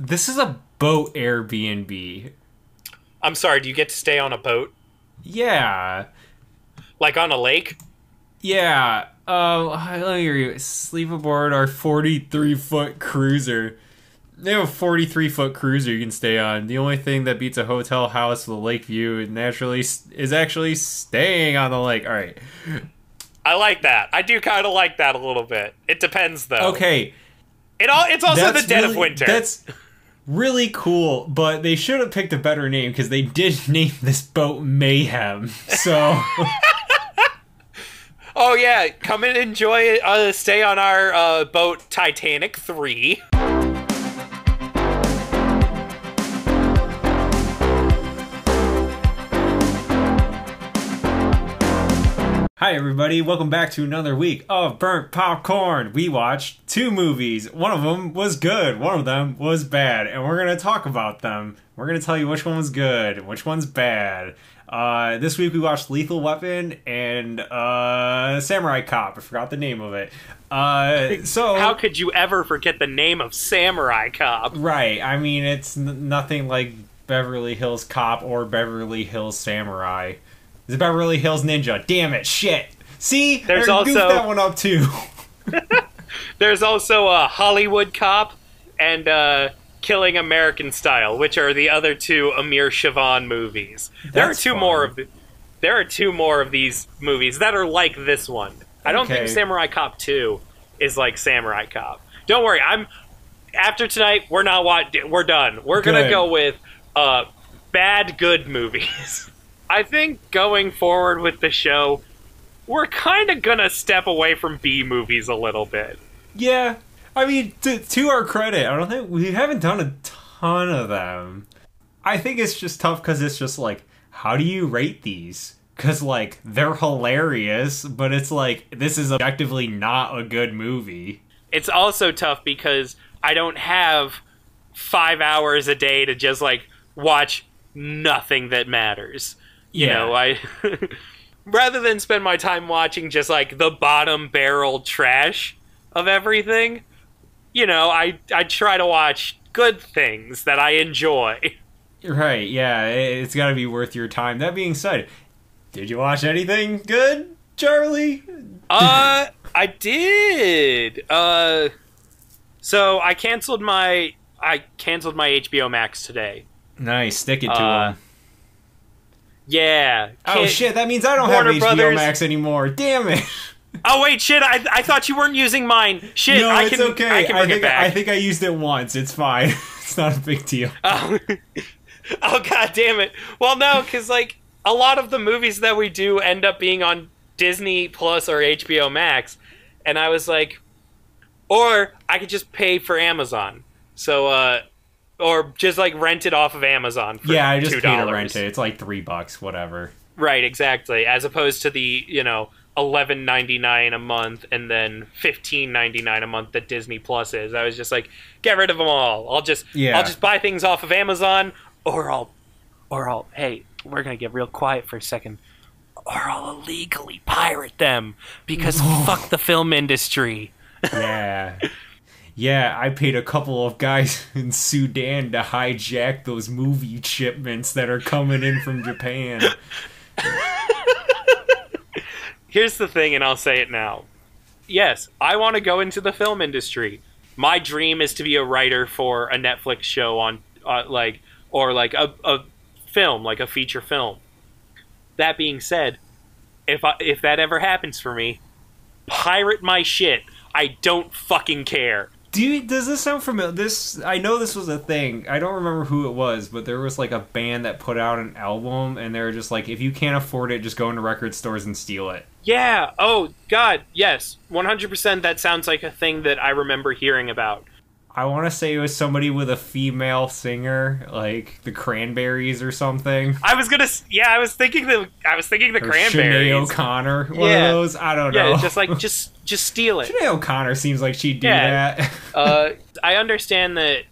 this is a boat Airbnb. I'm sorry, do you get to stay on a boat? Yeah. Like on a lake? Yeah. Uh, let me hear you. Sleep aboard our 43 foot cruiser. They have a 43 foot cruiser you can stay on. The only thing that beats a hotel house with a lake view naturally is actually staying on the lake. All right. I like that. I do kind of like that a little bit. It depends, though. Okay. It all. It's also That's the dead really- of winter. That's really cool, but they should have picked a better name because they did name this boat Mayhem. So. Oh yeah, come and enjoy. Uh, stay on our uh, boat Titanic three. Hi, everybody. Welcome back to another week of Burnt Popcorn. We watched two movies. One of them was good, one of them was bad, and we're going to talk about them. We're going to tell you which one was good and which one's bad. Uh, this week we watched Lethal Weapon and uh, Samurai Cop. I forgot the name of it. Uh, so How could you ever forget the name of Samurai Cop? Right. I mean, it's n- nothing like Beverly Hills Cop or Beverly Hills Samurai. It's Beverly Hills Ninja. Damn it. Shit. See? There's I also- that one up too. There's also a Hollywood Cop and uh, Killing American Style, which are the other two Amir Shervan movies. there are two fun. more of the, there are two more of these movies that are like this one. I don't think Samurai Cop 2 is like Samurai Cop. Don't worry, I'm after tonight we're not wat- we're done. We're going to Good. go with uh bad good movies. I think going forward with the show we're kind of to step away from B movies a little bit. yeah. I mean, to, to our credit, I don't think we haven't done a ton of them. I think it's just tough because it's just like, how do you rate these? Because, like, they're hilarious, but it's like, this is objectively not a good movie. it's also tough because I don't have five hours a day to just like watch nothing that matters. You Yeah. know, I rather than spend my time watching just like the bottom barrel trash of everything, you know, I I try to watch good things that I enjoy. Right, yeah, it- it's got to be worth your time. That being said, did you watch anything good, Charlie? Uh, I did. Uh, so I canceled my I canceled my HBO Max today. Nice, stick it to Uh, him. Yeah. Oh shit, that means I don't Warner have HBO Brothers- Max anymore. Damn it. Oh wait, shit! I, I thought you weren't using mine. Shit, no, I it's can okay. I can bring think it back. I think I used it once. It's fine. it's not a big deal. oh. oh god damn it! Well, no, because like a lot of the movies that we do end up being on Disney Plus or HBO Max, and I was like, or I could just pay for Amazon. So, uh, or just like rent it off of Amazon. For yeah, I just $2. paid to rent it. It's like three bucks, whatever. Right, exactly. As opposed to the you know eleven ninety nine a month and then fifteen ninety nine a month that Disney Plus is. I was just like, get rid of them all. I'll just Yeah. I'll just buy things off of Amazon, or I'll or I'll hey, we're gonna get real quiet for a second, or I'll illegally pirate them because fuck the film industry. Yeah. Yeah, I paid a couple of guys in Sudan to hijack those movie shipments that are coming in from Japan. Here's the thing, and I'll say it now. Yes, I want to go into the film industry. My dream is to be a writer for a Netflix show on, uh, like, or like a, a film, like a feature film. That being said, if I, if that ever happens for me, pirate my shit. I don't fucking care. Do you, does this sound familiar? This I know this was a thing. I don't remember who it was, but there was like a band that put out an album, and they were just like, if you can't afford it, just go into record stores and steal it. Yeah. Oh God. Yes. One hundred percent. That sounds like a thing that I remember hearing about. I want to say it was somebody with a female singer, like the Cranberries or something. I was gonna. Yeah, I was thinking the. I was thinking the Or Sinead. O'Connor, one Yeah. of those. I don't Yeah, know. just like just just steal it. Sinead O'Connor seems like she'd do Yeah. that. Uh, I understand that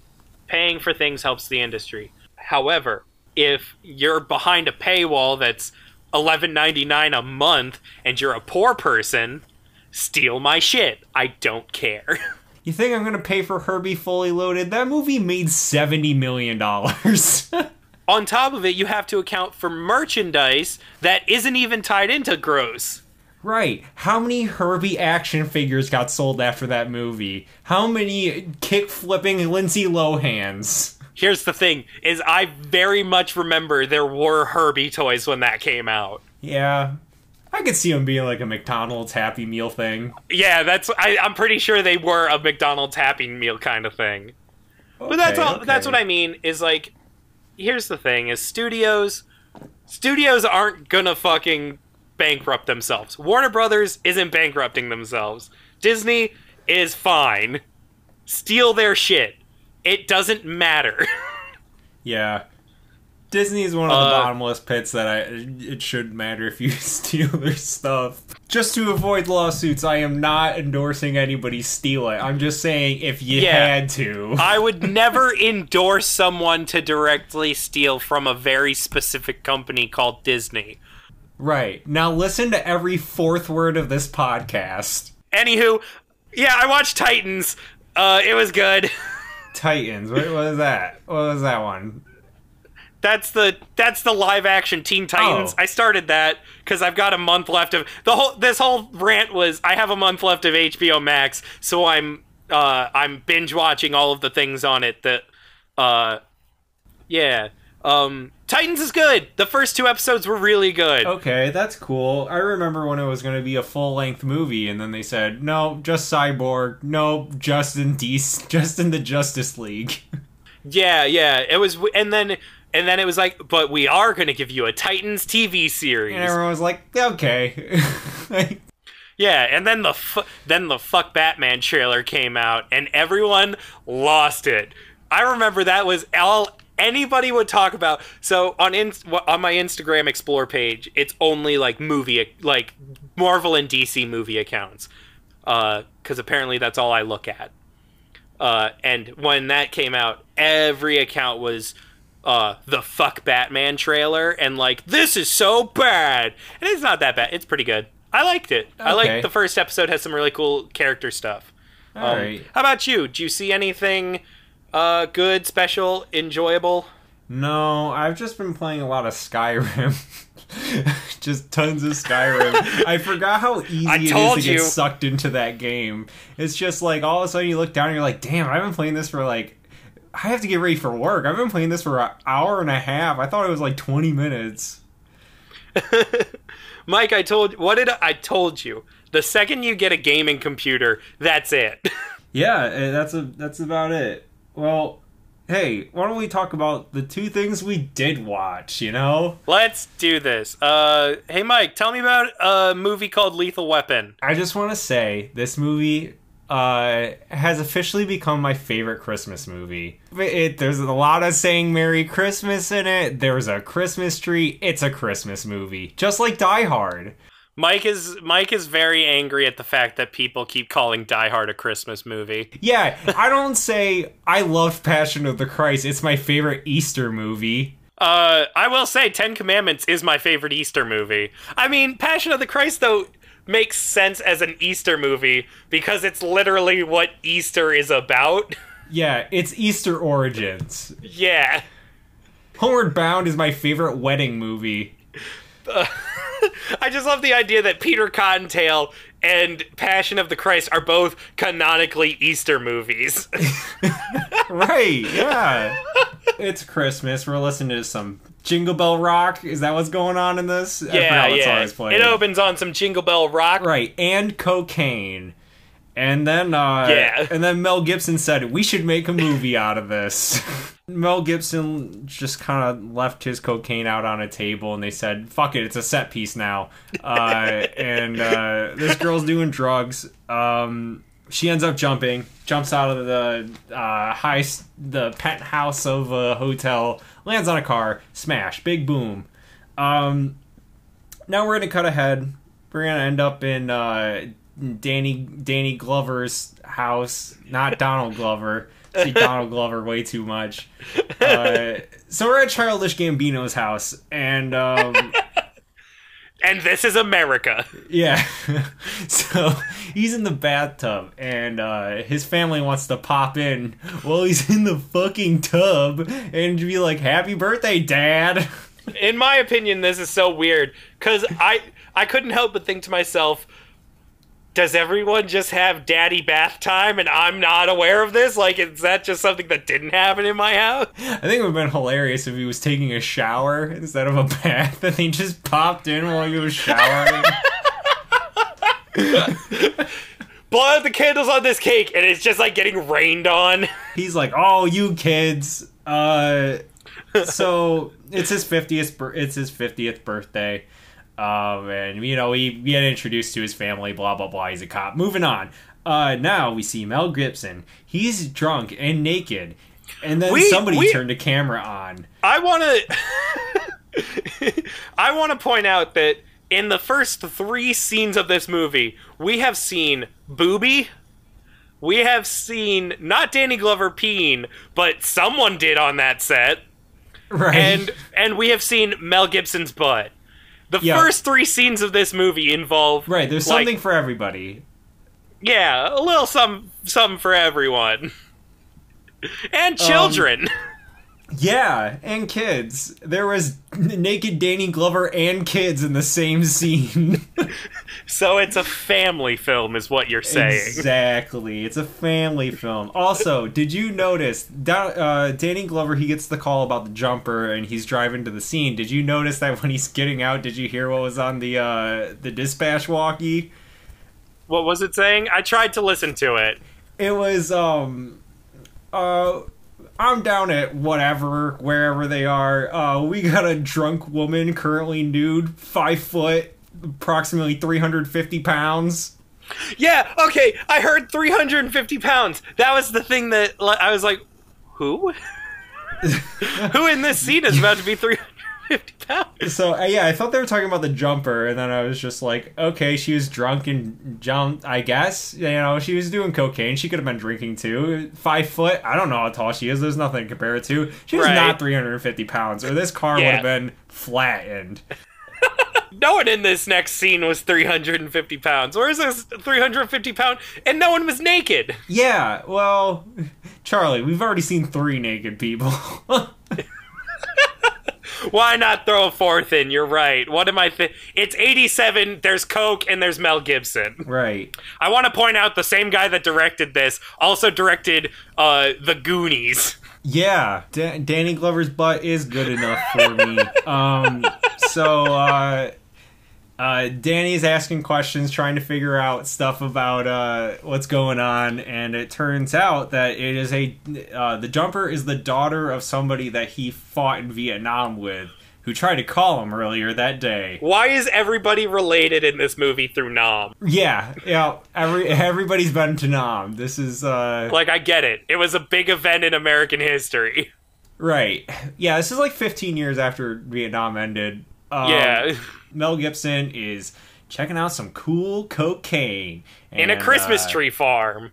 paying for things helps the industry. However, if you're behind a paywall that's eleven ninety nine a month and you're a poor person, steal my shit. I don't care. You think I'm gonna pay for Herbie Fully Loaded? That movie made seventy million dollars. On top of it, you have to account for merchandise that isn't even tied into gross. right. How many Herbie action figures got sold after that movie? How many kick flipping Lindsay Lohans? Here's the thing: is I very much remember there were Herbie toys when that came out. Yeah. I could see them being like a McDonald's Happy Meal thing. Yeah, that's. I, I'm pretty sure they were a McDonald's Happy Meal kind of thing. But that's all. That's what I mean. Is like, here's the thing: is studios, studios aren't gonna fucking bankrupt themselves. Warner Brothers isn't bankrupting themselves. Disney is fine. Steal their shit. It doesn't matter. Yeah. Disney is one of the Uh, bottomless pits that I it shouldn't matter if you steal their stuff. Just to avoid lawsuits, I am not endorsing anybody steal it. I'm just saying if you Yeah. had to. I would never endorse someone to directly steal from a very specific company called Disney. right. Now listen to every fourth word of this podcast. Anywho, yeah, I watched Titans. Uh, it was good. Titans. What was that? What was that one? That's the that's the live action Teen Titans. Oh. I started that because I've got a month left of the whole. This whole rant was I have a month left of HBO Max, so I'm uh I'm binge watching all of the things on it. That uh, yeah. Um, Titans is good. The first two episodes were really good. Okay, that's cool. I remember when it was going to be a full length movie, and then they said, no, just Cyborg. No, just in, D- just in the Justice League. Yeah, yeah. It was, and then and then it was like, but we are going to give you a Titans TV series. And everyone was like, okay. Like, Yeah, and then the fu- then the fuck Batman trailer came out, and everyone lost it. I remember that was all anybody would talk about. So on in- on my Instagram Explore page, it's only like movie like Marvel and DC movie accounts, because apparently that's all I look at. Uh, and when that came out, every account was uh, the fuck Batman trailer, and like this is so bad, and it's not that bad. It's pretty good. I liked it. I Okay. like the first episode has some really cool character stuff. Um, Alright. How about you? Do you see anything uh, good, special, enjoyable? no, I've just been playing a lot of Skyrim. just tons of Skyrim. I forgot how easy I it is to get sucked into that game. It's just like all of a sudden you look down and you're like, damn, I've been playing this for like. I have to get ready for work. I've been playing this for an hour and a half. I thought it was like 20 minutes. Mike, I told what did I, I told you? The second you get a gaming computer, that's it. Yeah, eh, that's a that's about it. Well, hey, why don't we talk about the two things we did watch? You know, Let's do this. Uh, hey Mike, tell me about a movie called Lethal Weapon. I just want to say this movie uh, has officially become my favorite Christmas movie. It, there's a lot of saying "Merry Christmas" in it. There's a Christmas tree. It's a Christmas movie, just like Die Hard. Mike is Mike is very angry at the fact that people keep calling Die Hard a Christmas movie. Yeah, I don't say I love Passion of the Christ. It's my favorite Easter movie. Uh, I will say Ten Commandments is my favorite Easter movie. I mean, Passion of the Christ though makes sense as an Easter movie because it's literally what Easter is about. Yeah, it's Easter origins. yeah. Homeward Bound is my favorite wedding movie. I just love the idea that Peter Cottontail and Passion of the Christ are both canonically Easter movies. Right, yeah. it's Christmas. We're listening to some Jingle Bell Rock. Is that what's going on in this? Yeah, forgot what song yeah. It opens on some Jingle Bell Rock. Right, and cocaine. And then uh Yeah. and then Mel Gibson said we should make a movie out of this. Mel Gibson just kind of left his cocaine out on a table and they said, "Fuck it, it's a set piece now." Uh and uh this girl's doing drugs. Um she ends up jumping, jumps out of the uh, high, the penthouse of a hotel, lands on a car, smash, big boom. Um, now we're gonna cut ahead. We're gonna end up in uh, Danny Danny Glover's house, not Donald Glover. See Donald Glover way too much. Uh, so we're at Childish Gambino's house, and um, And this is America. Yeah. so he's in the bathtub and uh, his family wants to pop in while he's in the fucking tub and be like, Happy birthday, Dad. In my opinion, this is so weird because I I couldn't help but think to myself, does everyone just have daddy bath time and I'm not aware of this? Like, is that just something that didn't happen in my house? I think it would have been hilarious if he was taking a shower instead of a bath and he just popped in while he was showering. Blow out the candles on this cake and it's just like getting rained on. He's like, "Oh, you kids." Uh so it's his 50th it's his 50th birthday. Um and you know, he get introduced to his family, blah blah blah. He's a cop. Moving on. Uh now we see Mel Gibson. He's drunk and naked. And then We- somebody we- turned a camera on. I want to I want to point out that in the first 3 scenes of this movie, we have seen Booby we have seen not Danny Glover peeing, but someone did on that set. Right. and and we have seen Mel Gibson's butt. The Yeah. first three scenes of this movie involve right, there's like, something for everybody. yeah, a little some some for everyone, and um, children. Yeah, and kids. There was naked Danny Glover and kids in the same scene. so it's a family film, is what you're saying. Exactly. It's a family film. Also, did you notice uh, Danny Glover? He gets the call about the jumper, and he's driving to the scene. Did you notice that when he's getting out? Did you hear what was on the uh, the dispatch walkie? What was it saying? I tried to listen to it. It was um, uh. I'm down at whatever, wherever they are. Uh, we got a drunk woman currently nude, five foot, approximately 350 pounds. Yeah, okay. I heard 350 pounds. That was the thing that I was like, who? who in this scene is about to be 350 pounds? So uh, yeah, I thought they were talking about the jumper, and then I was just like, okay, she was drunk and jumped. I guess you know she was doing cocaine. She could have been drinking too. Five foot. I don't know how tall she is. There's nothing to compare it to. She was Right. not 350 pounds, or this car would have been flattened. No one in this next scene was 350 pounds. Where is this 350 pound? And no one was naked. Yeah. Well, Charlie, we've already seen three naked people. Why not throw a fourth in? You're right. What am I? Th- it's 87. There's Coke and there's Mel Gibson. right. I want to point out the same guy that directed this also directed uh, The Goonies. Yeah, Da- Danny Glover's butt is good enough for me. um, so uh, uh, Danny's asking questions, trying to figure out stuff about uh, what's going on, and it turns out that it is a uh, the jumper is the daughter of somebody that he fought in Vietnam with, who tried to call him earlier that day. Why is everybody related in this movie through Nam? Yeah, yeah. Every everybody's been to Nam. This is uh, Like, I get it. It was a big event in American history. right. Yeah, this is like 15 years after Vietnam ended. Um, yeah. Mel Gibson is checking out some cool cocaine In a Christmas uh, tree farm.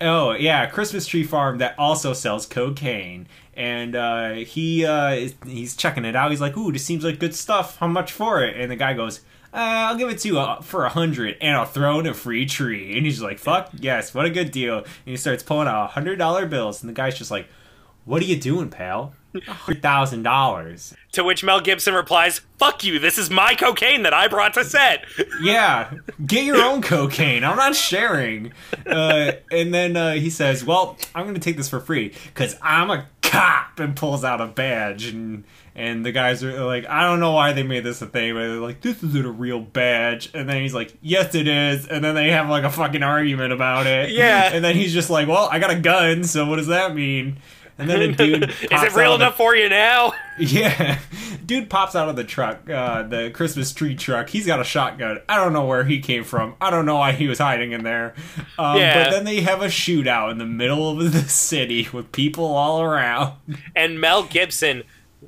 Oh yeah, a Christmas tree farm that also sells cocaine, and uh, he uh, is, he's checking it out. He's like, "Ooh, this seems like good stuff. How much for it?" And the guy goes, uh, "I'll give it to you uh, for a hundred, and I'll throw in a free tree." And he's like, "Fuck yes, what a good deal!" And he starts pulling out hundred dollar bills, and the guy's just like, "What are you doing, pal? Hundred thousand dollars." To which Mel Gibson replies, Fuck you, this is my cocaine that I brought to set. Yeah, get your own cocaine. I'm not sharing. Uh, and then uh, he says, "Well, I'm going to take this for free because I'm a cop," and pulls out a badge. and And the guys are like, "I don't know why they made this a thing, but they're like, this isn't a real badge." And then he's like, "Yes, it is." And then they have like a fucking argument about it. Yeah. And then he's just like, "Well, I got a gun, so what does that mean?" And then a dude is it real of the- enough for you now? yeah, dude pops out of the truck, uh, the Christmas tree truck. He's got a shotgun. I don't know where he came from. I don't know why he was hiding in there. Um, Yeah. But then they have a shootout in the middle of the city with people all around. And Mel Gibson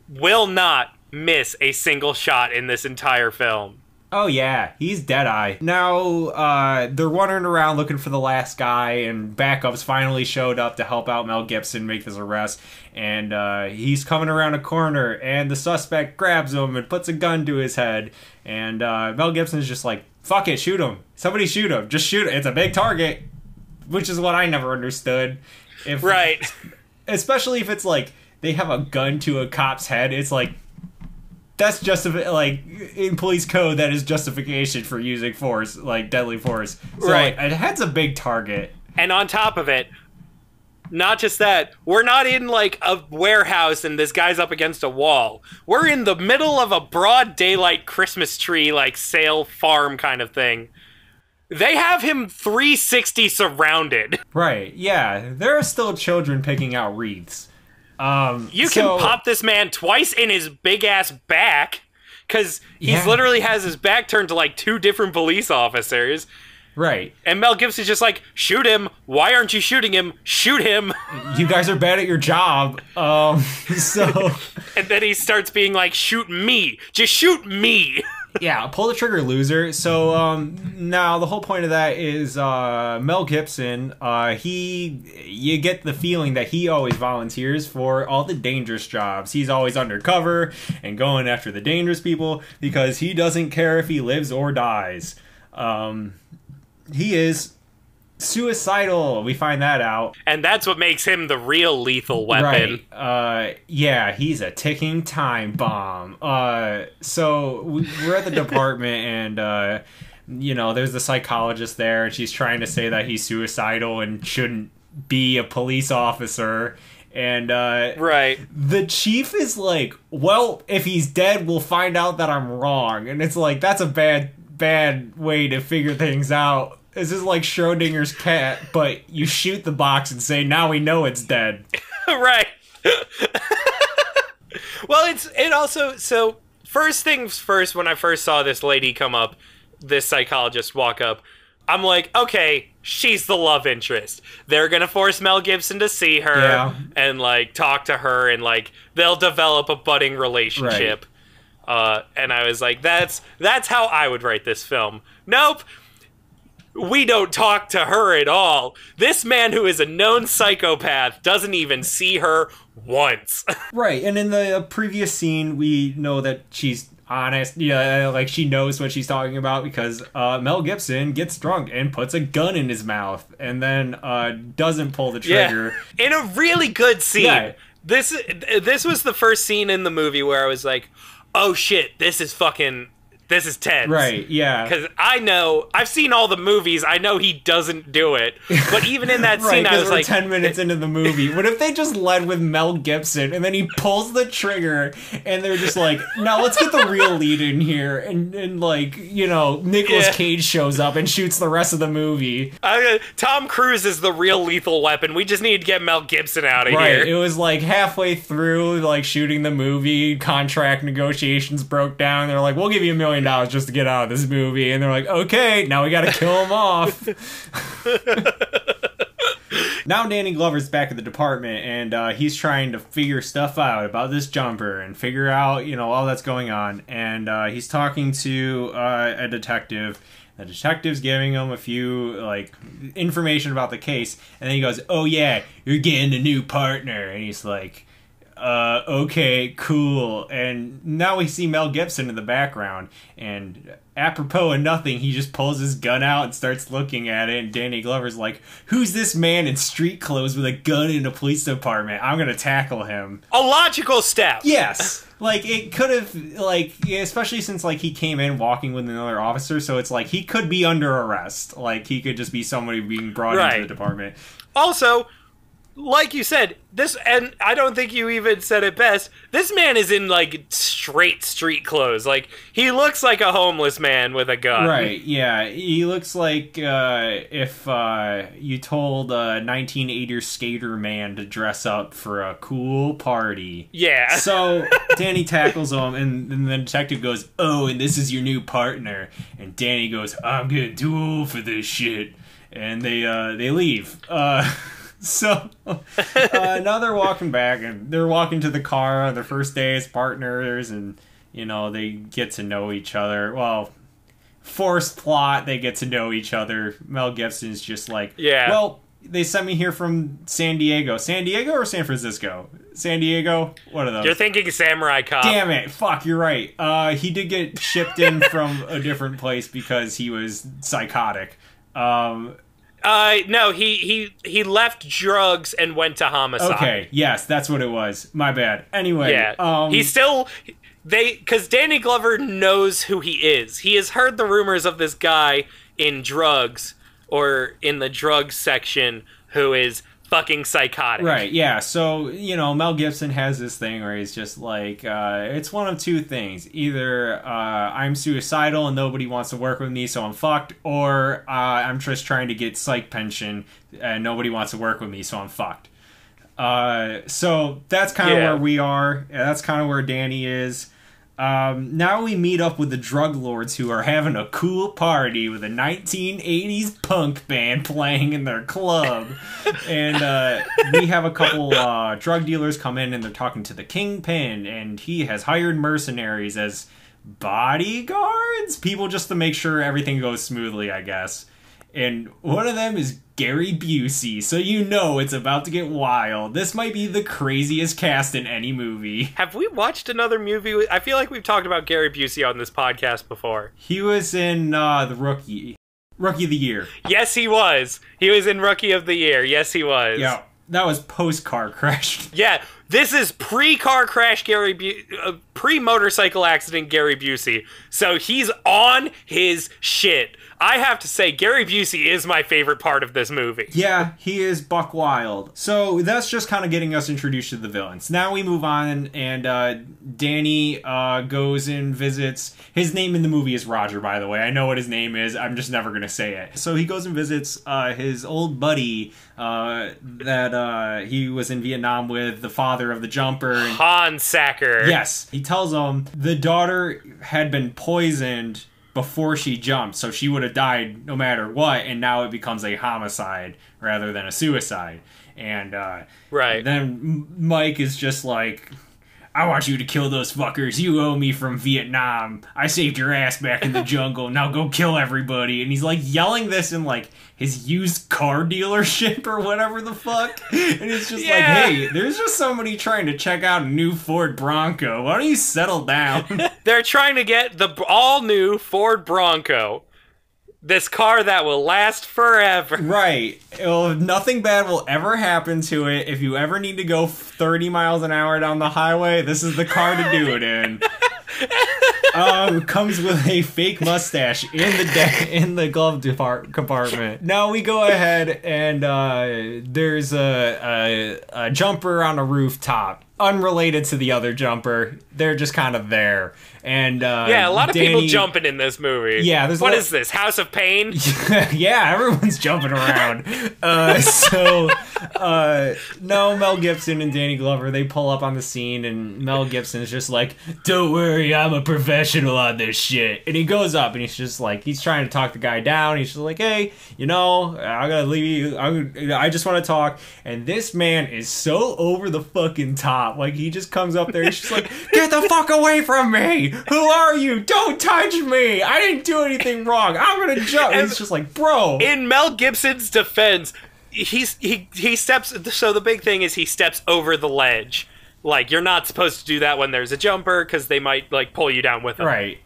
will not miss a single shot in this entire film. Oh yeah, he's Deadeye. Now uh, they're wandering around looking for the last guy, and backups finally showed up to help out Mel Gibson make this arrest. And uh, he's coming around a corner, and the suspect grabs him and puts a gun to his head. And uh, Mel Gibson's just like, "Fuck it, shoot him! Somebody shoot him! Just shoot it! It's a big target." Which is what I never understood. If, Right. especially if it's like they have a gun to a cop's head it's like that's just like in police code that is justification for using force like deadly force so Right. like, it head's a big target And on top of it, not just that, we're not in like a warehouse and this guy's up against a wall. We're in the middle of a broad daylight Christmas tree like sale farm kind of thing. They have him 360 surrounded. right yeah there are still children picking out wreaths um You can so- pop this man twice in his big ass back cuz he Yeah. literally has his back turned to like two different police officers. right And Mel Gibson's just like, "Shoot him. Why aren't you shooting him? Shoot him." you guys are bad at your job um so And then he starts being like, "Shoot me. Just shoot me." yeah, pull the trigger, loser. So um, now the whole point of that is uh, Mel Gibson. Uh, he, you get the feeling that he always volunteers for all the dangerous jobs. He's always undercover and going after the dangerous people because he doesn't care if he lives or dies. Um, he is suicidal. We find that out. And that's what makes him the real lethal weapon. Right. Uh, yeah, he's a ticking time bomb. Uh, so we- we're at the department, and uh, you know, there's the psychologist there, and she's trying to say that he's suicidal and shouldn't be a police officer. And uh, Right. the chief is like, "Well, if he's dead, we'll find out that I'm wrong." And it's like that's a bad, bad way to figure things out. This is like Schrodinger's cat, but you shoot the box and say, "Now we know it's dead." right. well, it's it also so first things first when I first saw this lady come up, this psychologist walk up, I'm like, okay, she's the love interest. They're going to force Mel Gibson to see her Yeah. and like talk to her and like they'll develop a budding relationship. Uh, and I was like, that's that's how I would write this film. Nope. We don't talk to her at all. This man who is a known psychopath doesn't even see her once. Right, and in the previous scene, we know that she's honest. Yeah, like she knows what she's talking about because uh, Mel Gibson gets drunk and puts a gun in his mouth, and then uh, doesn't pull the trigger. Yeah. In a really good scene. Yeah. This this was the first scene in the movie where I was like, "Oh shit, this is fucking this is tense." Right? Yeah. Because I know I've seen all the movies. I know he doesn't do it. But even in that Right, scene, I was like, ten minutes into the movie. What if they just led with Mel Gibson and then he pulls the trigger and they're just like, "Now let's get the real lead in here," and and like you know, Nicolas Yeah. Cage shows up and shoots the rest of the movie. I- Tom Cruise is the real lethal weapon. We just need to get Mel Gibson out of Right. here. It was like halfway through like shooting the movie, contract negotiations broke down. They're like, "We'll give you a million dollars just to get out of this movie," and they're like, "Okay, now we got to kill him off." now Danny Glover's back at the department, and uh, he's trying to figure stuff out about this jumper and figure out you know all that's going on. And uh, he's talking to uh, a detective. The detective's giving him a few like information about the case, and then he goes, "Oh yeah, you're getting a new partner," and he's like. Uh, okay, cool. And now we see Mel Gibson in the background, and apropos of nothing, he just pulls his gun out and starts looking at it. And Danny Glover's like, "Who's this man in street clothes with a gun in a police department? I'm gonna tackle him." A logical step. Yes, like it could have, like especially since like he came in walking with another officer, so it's like he could be under arrest. Like he could just be somebody being brought Right. into the department. Also, like you said, this and I don't think you even said it best. This man is in like straight street clothes. Like he looks like a homeless man with a gun. Right, yeah. He looks like uh, if uh, you told a 1980s skater man to dress up for a cool party. Yeah. So Danny tackles him, and, and the detective goes, "Oh, and this is your new partner." And Danny goes, "I'm getting too old for this shit," and they uh, they leave. Uh, so uh, now they're walking back, and they're walking to the car on their first day as partners, and you know they get to know each other. Well, forced plot. They get to know each other. Mel Gibson's just like, Yeah. Well, they sent me here from San Diego. San Diego or San Francisco? San Diego. What are those? You're thinking Samurai Cop. Damn it! Fuck, you're right. Uh, he did get shipped in from a different place because he was psychotic. Um, Uh, no, he he he left drugs and went to homicide. okay, yes, that's what it was. My bad. Anyway, Yeah. um, he still they because Danny Glover knows who he is. He has heard the rumors of this guy in drugs or in the drugs section who is fucking psychotic. Right, yeah. So, you know, Mel Gibson has this thing where he's just like, uh, it's one of two things. Either uh, I'm suicidal and nobody wants to work with me, so I'm fucked, or uh, I'm just trying to get psych pension and nobody wants to work with me, so I'm fucked. Uh, so that's kind of Yeah. where we are. That's kind of where Danny is. Um, now we meet up with the drug lords who are having a cool party with a 1980s punk band playing in their club. and uh, we have a couple uh, drug dealers come in and they're talking to the kingpin, and he has hired mercenaries as bodyguards, people just to make sure everything goes smoothly, I guess. And one of them is Gary Busey, so you know it's about to get wild. This might be the craziest cast in any movie. Have we watched another movie? I feel like we've talked about Gary Busey on this podcast before. He was in uh, the Rookie, Rookie of the Year. Yes, he was. He was in Rookie of the Year. Yes, he was. Yeah, that was post car crash. Yeah, this is pre car crash Gary Bu- uh, pre motorcycle accident Gary Busey. So he's on his shit. I have to say Gary Busey is my favorite part of this movie. Yeah, he is Buck Wild. So that's just kind of getting us introduced to the villains. Now we move on, and uh, Danny uh, goes and visits. His name in the movie is Roger, by the way. I know what his name is. I'm just never going to say it. So he goes and visits uh, his old buddy uh, that uh, he was in Vietnam with, the father of the jumper. And Hunsaker. Yes. He tells him the daughter had been poisoned before she jumped, so she would have died no matter what, and now it becomes a homicide rather than a suicide. And uh, Right. then Mike is just like, I want you to kill those fuckers. You owe me from Vietnam. I saved your ass back in the jungle. Now go kill everybody. And he's like yelling this in like his used car dealership or whatever the fuck. And it's just like, hey, there's just somebody trying to check out a new Ford Bronco. Why don't you settle down? They're trying to get the all new Ford Bronco. This car that will last forever. right. It'll- nothing bad will ever happen to it. If you ever need to go 30 miles an hour down the highway, this is the car to do it in. um, comes with a fake mustache in the de- in the glove depart- compartment. Now we go ahead and uh, there's a, a a jumper on a rooftop, unrelated to the other jumper. They're just kind of there, and uh, Yeah, a lot of people jumping in this movie. Yeah, What lot- is this? House of Pain? yeah, everyone's jumping around. Uh, so, uh, no, Mel Gibson and Danny Glover, they pull up on the scene, and Mel Gibson is just like, Don't worry, I'm a professional on this shit. And he goes up, and he's just like, he's trying to talk the guy down. He's just like, Hey, you know, I'm gonna leave you. I'm, I just want to talk. And this man is so over the fucking top. Like, he just comes up there, he's just like, Get the fuck away from me! Who are you? Don't touch me! I didn't do anything wrong. I'm gonna jump. And it's just like, bro. in Mel Gibson's defense, he's he he steps. So the big thing is he steps over the ledge. Like you're not supposed to do that when there's a jumper because they might like pull you down with them. right.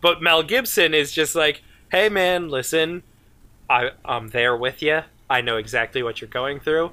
But Mel Gibson is just like, hey man, listen, I I'm there with you. I know exactly what you're going through.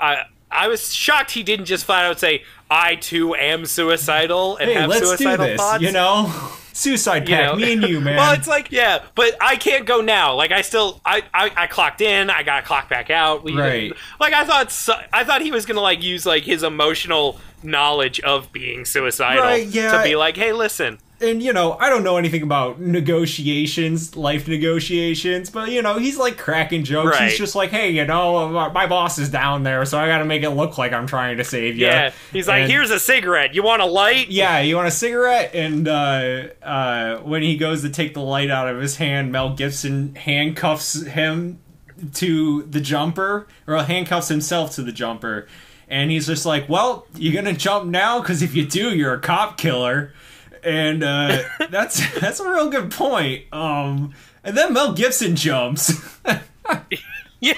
I I was shocked he didn't just flat out say I too am suicidal and Hey, have let's do suicidal this. thoughts. You know, suicide you pact. know? Me and you, man. well, it's like yeah, but I can't go now. Like I still, I, I, I clocked in. I got to clock back out. We, Right. Like I thought, so, I thought he was gonna like use like his emotional knowledge of being suicidal Right, yeah. to be like, hey, listen, and you know, I don't know anything about negotiations, life negotiations, but you know, he's like cracking jokes. Right. He's just like, hey, you know, my boss is down there, so I got to make it look like I'm trying to save you. yeah. He's like, here's a cigarette. You want a light? Yeah, you want a cigarette? And uh, uh, when he goes to take the light out of his hand, Mel Gibson handcuffs him to the jumper, or handcuffs himself to the jumper. And he's just like, Well, you're gonna jump now? Because if you do, you're a cop killer. And uh, that's that's a real good point. Um, and then Mel Gibson jumps. Yeah,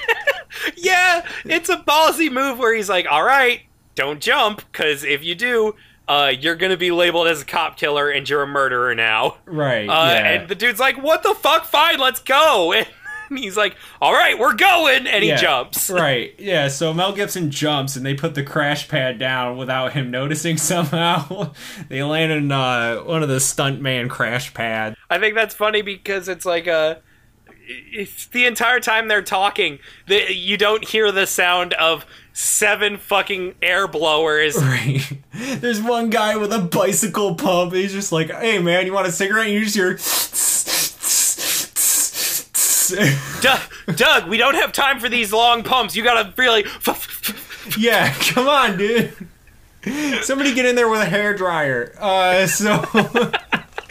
yeah, it's a ballsy move where he's like, "All right, don't jump, because if you do, uh, you're gonna be labeled as a cop killer and you're a murderer now." right. Uh, yeah. And the dude's like, "What the fuck? Fine, let's go." And he's like, "All right, we're going," and he jumps. Right. Yeah. So Mel Gibson jumps, and they put the crash pad down without him noticing somehow. they land in uh, one of the stuntman crash pads. I think that's funny because it's like a. It's the entire time they're talking, the, you don't hear the sound of seven fucking air blowers. Right. There's one guy with a bicycle pump. He's just like, "Hey, man, you want a cigarette?" And you just hear. Doug, Doug, we don't have time for these long pumps. You gotta really. Yeah, come on, dude. Somebody get in there with a hair dryer. Uh, so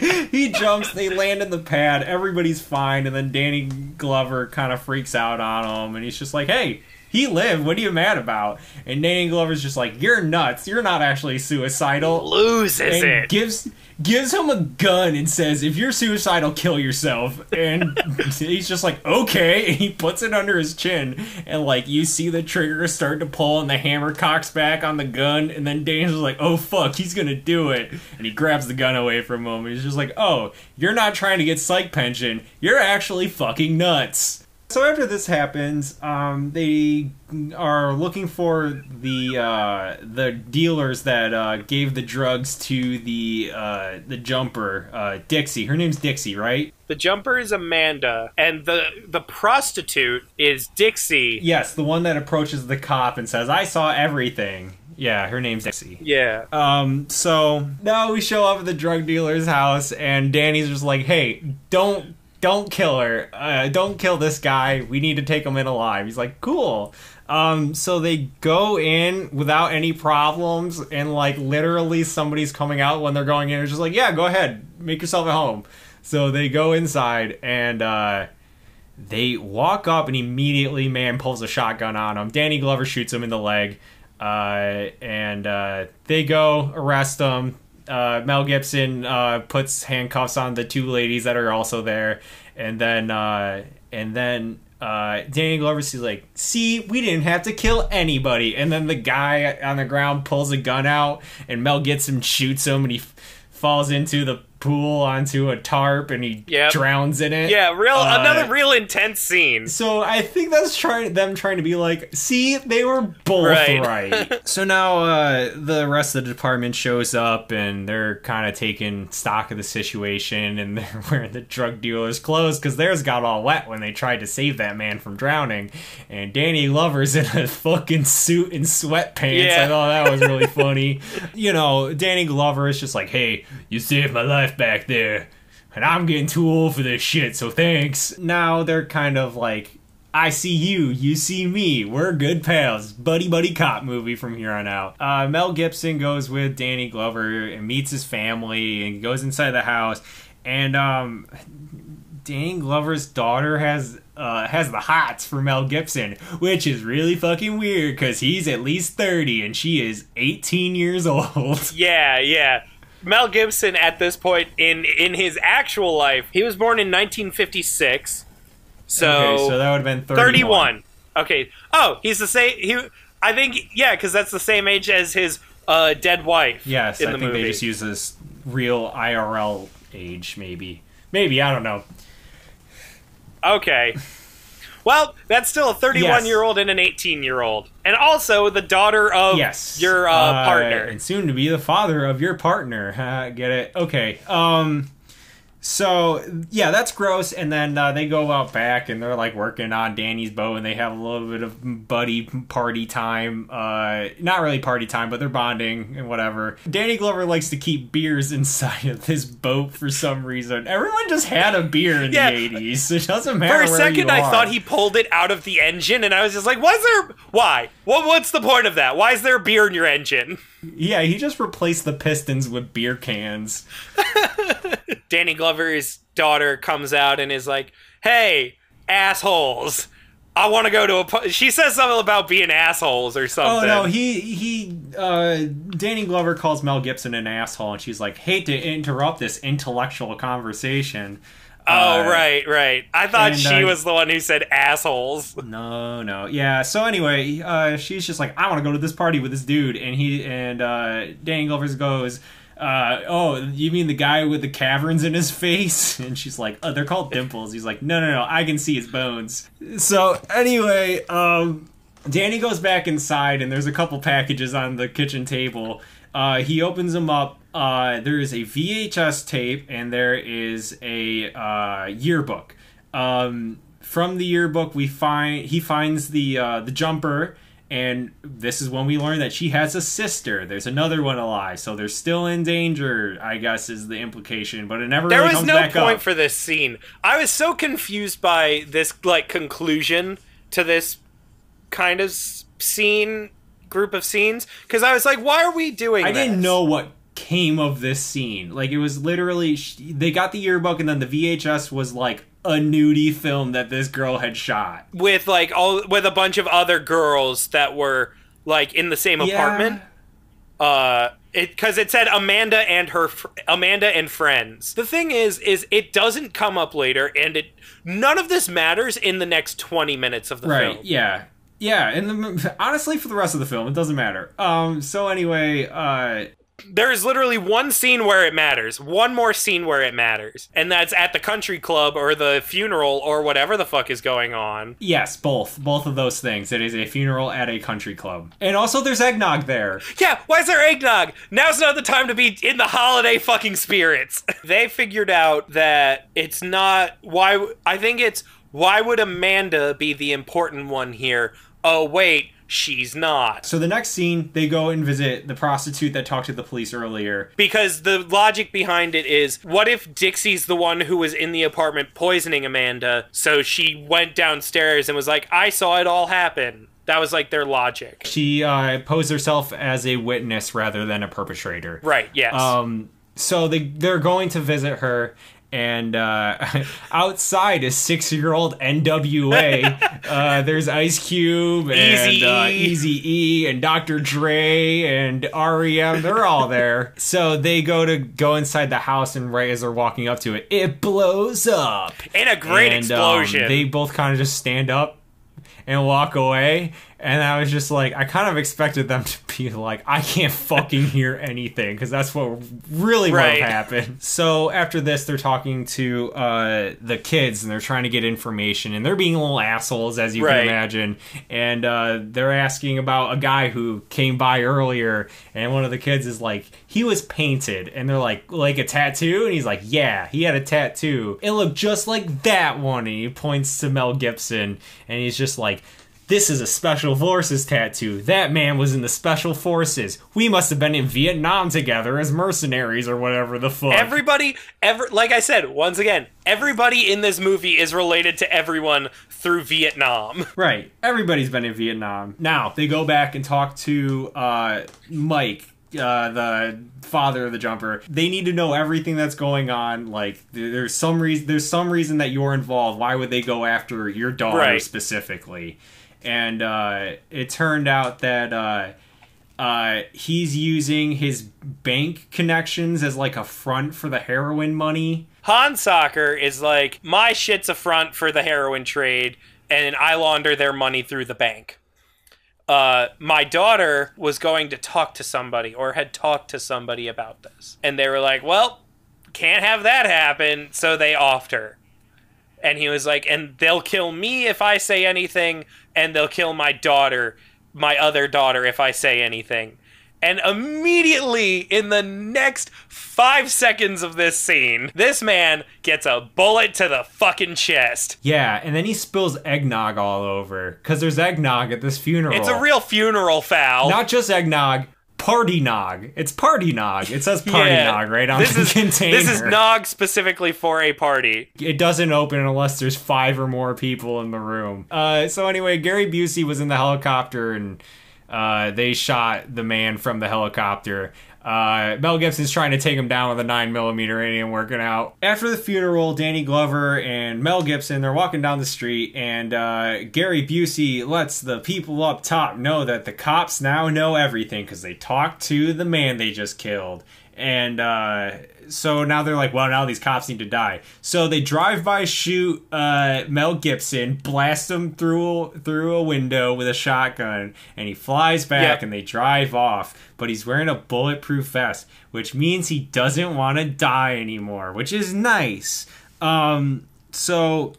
he jumps. They land in the pad. Everybody's fine, and then Danny Glover kind of freaks out on him, and he's just like, "Hey." He lived. What are you mad about? And Danny Glover's just like, "You're nuts. You're not actually suicidal." Loses and it. gives gives him a gun and says, "If you're suicidal, kill yourself." And he's just like, "Okay." And he puts it under his chin, and like you see the trigger start to pull, and the hammer cocks back on the gun, and then Daniel's like, "Oh fuck, he's gonna do it!" And he grabs the gun away from him. And he's just like, "Oh, you're not trying to get psych pension. You're actually fucking nuts." So after this happens, um, they are looking for the uh, the dealers that uh, gave the drugs to the uh, the jumper uh, Dixie. Her name's Dixie, right? The jumper is Amanda, and the the prostitute is Dixie. Yes, the one that approaches the cop and says, "I saw everything." Yeah, her name's Dixie. Yeah. Um, so now we show up at the drug dealer's house, and Danny's just like, "Hey, don't don't kill her. Uh, don't kill this guy. We need to take him in alive." He's like, "Cool." Um, so they go in without any problems, and like literally somebody's coming out when they're going in. It's just like, "Yeah, go ahead, make yourself at home." So they go inside, and uh, they walk up, and immediately man pulls a shotgun on him. Danny Glover shoots him in the leg, uh, and uh, they go arrest him. Uh, Mel Gibson uh, puts handcuffs on the two ladies that are also there, and then uh, and then uh, Danny Glover's like, "See, we didn't have to kill anybody." And then the guy on the ground pulls a gun out, and Mel Gibson shoots him, and he f- falls into the pool onto a tarp, and he Yep. drowns in it. Yeah, real Uh, another real intense scene. so I think that's trying them trying to be like, see, they were both Right. right. so now uh, the rest of the department shows up and they're kind of taking stock of the situation and they're wearing the drug dealer's clothes because theirs got all wet when they tried to save that man from drowning. And Danny Glover's in a fucking suit and sweatpants. Yeah. I thought that was really funny. You know, Danny Glover is just like, hey, you saved my life back there and I'm getting too old for this shit, so thanks. Now they're kind of like, I see you, you see me, we're good pals. Buddy buddy cop movie from here on out. Uh, Mel Gibson goes with Danny Glover and meets his family and goes inside the house, and um, Danny Glover's daughter has. Uh, has the hots for Mel Gibson, which is really fucking weird because he's at least 30 and she is 18 years old. Yeah, yeah. Mel Gibson at this point in in his actual life, he was born in 1956. So, okay, so that would have been 31. 31. Okay. Oh, he's the same he I think yeah, cuz that's the same age as his uh, dead wife Yes, I the think movie. they just use this real IRL age, maybe. Maybe, I don't know. Okay. Well, that's still a 31 year old and an 18 year old. And also the daughter of Yes. your uh, partner. And soon to be the father of your partner. Uh, get it? Okay. Um so yeah, that's gross. And then uh, they go out back and they're like working on Danny's boat, and they have a little bit of buddy party time. Uh, not really party time, but they're bonding and whatever. Danny Glover likes to keep beers inside of his boat for some reason. Everyone just had a beer in Yeah. the eighties. It doesn't matter. For a second, I thought he pulled it out of the engine, and I was just like, "Why's there? Why? What? What's the point of that? Why is there beer in your engine?" Yeah, he just replaced the pistons with beer cans. Danny Glover's daughter comes out and is like, "Hey, assholes! I want to go to a. pu-" She says something about being assholes or something. Oh no, he he uh Danny Glover calls Mel Gibson an asshole and she's like, "Hate to interrupt this intellectual conversation." Oh Uh, right, right. I thought and, she uh, was the one who said assholes. No, no. Yeah, so anyway, uh she's just like, "I want to go to this party with this dude." And he and uh Danny Glover goes, uh, oh, you mean the guy with the caverns in his face? And she's like, oh, they're called dimples. He's like, no, no, no, I can see his bones. So anyway, um, Danny goes back inside, and there's a couple packages on the kitchen table. Uh, he opens them up. Uh, there is a VHS tape, and there is a uh, yearbook. Um, from the yearbook, we find he finds the uh, the jumper, and this is when we learn that she has a sister. There's another one alive, so they're still in danger. I guess is the implication, but it never There really was no point up. for this scene. I was so confused by this like conclusion to this kind of scene group of scenes because I was like, why are we doing? I didn't know what came of this scene. Like it was literally they got the yearbook, and then the VHS was like a nudie film that this girl had shot. with like all with a bunch of other girls that were like in the same apartment. Uh, it because it said Amanda and her fr- Amanda and friends. The thing is, is it doesn't come up later, and it none of this matters in the next twenty minutes of the Right. film. Yeah. Yeah, and the, honestly, for the rest of the film, it doesn't matter. Um. So anyway, uh, There's literally one scene where it matters, one more scene where it matters, and that's at the country club or the funeral or whatever the fuck is going on. yes, both, both of those things. It is a funeral at a country club, and also there's eggnog there. Yeah, why is there eggnog? Now's not the time to be in the holiday fucking spirits. they figured out that it's not why I think it's why would Amanda be the important one here? Oh wait, she's not. So the next scene, they go and visit the prostitute that talked to the police earlier. Because the logic behind it is what if Dixie's the one who was in the apartment poisoning Amanda, so she went downstairs and was like, I saw it all happen. That was like their logic. She uh, posed herself as a witness rather than a perpetrator. Right, yes. Um, so they they're going to visit her, and uh, outside is six year old NWA. uh, there's Ice Cube and Eazy-E. uh, Easy E and Dr. Dre and REM. They're all there. So they go to go inside the house, and right as they're walking up to it, it blows up. In a great And, um, explosion. they both kind of just stand up and walk away. And I was just like, I kind of expected them to be like, I can't fucking hear anything because that's what really would Right. have happened. So after this, they're talking to uh, the kids and they're trying to get information and they're being little assholes, as you Right. can imagine. And uh, they're asking about a guy who came by earlier, and one of the kids is like, he was painted, and they're like, like a tattoo, and he's like, yeah, he had a tattoo. It looked just like that one, and he points to Mel Gibson, and he's just like. This is a special forces tattoo. That man was in the special forces. We must have been in Vietnam together as mercenaries or whatever the fuck. Everybody, ever like I said, once again, everybody in this movie is related to everyone through Vietnam. Right. Everybody's been in Vietnam. Now they go back and talk to uh, Mike, uh, the father of the jumper. They need to know everything that's going on. Like there's some reason. There's some reason that you're involved. Why would they go after your daughter Right. specifically? And uh, it turned out that. Uh, uh, he's using his bank connections as like a front for the heroin money. Hunsaker is like my shit's a front for the heroin trade, and I launder their money through the bank. Uh, my daughter was going to talk to somebody or had talked to somebody about this, and they were like, "Well, can't have that happen," so they offed her. And he was like, "And they'll kill me if I say anything, and they'll kill my daughter, my other daughter, if I say anything." And immediately in the next five seconds of this scene, this man gets a bullet to the fucking chest. Yeah, and then he spills eggnog all over because there's eggnog at this funeral. It's a real funeral foul. not just eggnog, party nog. It's party nog. It says party Yeah. nog right on this the is, container. This is nog specifically for a party. it doesn't open unless there's five or more people in the room. Uh, so anyway, Gary Busey was in the helicopter and uh, they shot the man from the helicopter. Uh, Mel Gibson's trying to take him down with a 9 millimeter. It ain't working out. After the funeral, Danny Glover and Mel Gibson, they're walking down the street, and uh, Gary Busey lets the people up top know that the cops now know everything because they talked to the man they just killed. And uh, so now they're like, well, now these cops need to die. So they drive by, shoot uh, Mel Gibson, blast him through through a window with a shotgun, and he flies back, and they drive off. But he's wearing a bulletproof vest, which means he doesn't want to die anymore, which is nice. Um, so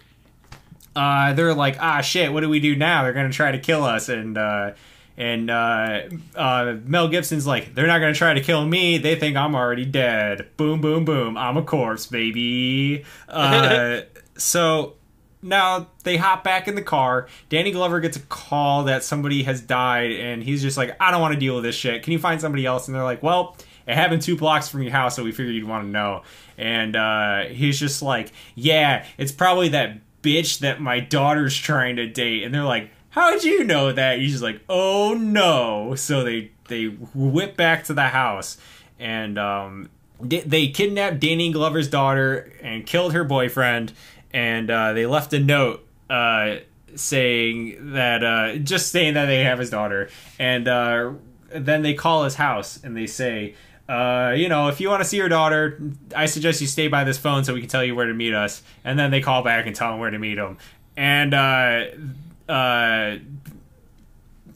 uh, they're like, ah, shit, what do we do now? They're gonna try to kill us, and uh, and uh, uh, Mel Gibson's like, they're not gonna try to kill me. They think I'm already dead. Boom, boom, boom. I'm a corpse, baby. Uh, so now they hop back in the car. Danny Glover gets a call that somebody has died, and he's just like, I don't want to deal with this shit. Can you find somebody else? And they're like, Well, it happened two blocks from your house, so we figured you'd want to know. And uh, he's just like, Yeah, it's probably that bitch that my daughter's trying to date. And they're like, How'd you know that? He's just like, Oh no. So they they whip back to the house, and um, they- kidnapped Danny Glover's daughter and killed her boyfriend, and uh, they left a note uh, saying that uh, just saying that they have his daughter, and uh, then they call his house and they say. Uh, you know, if you want to see your daughter, I suggest you stay by this phone so we can tell you where to meet us. And then they call back and tell him where to meet him. And uh, uh,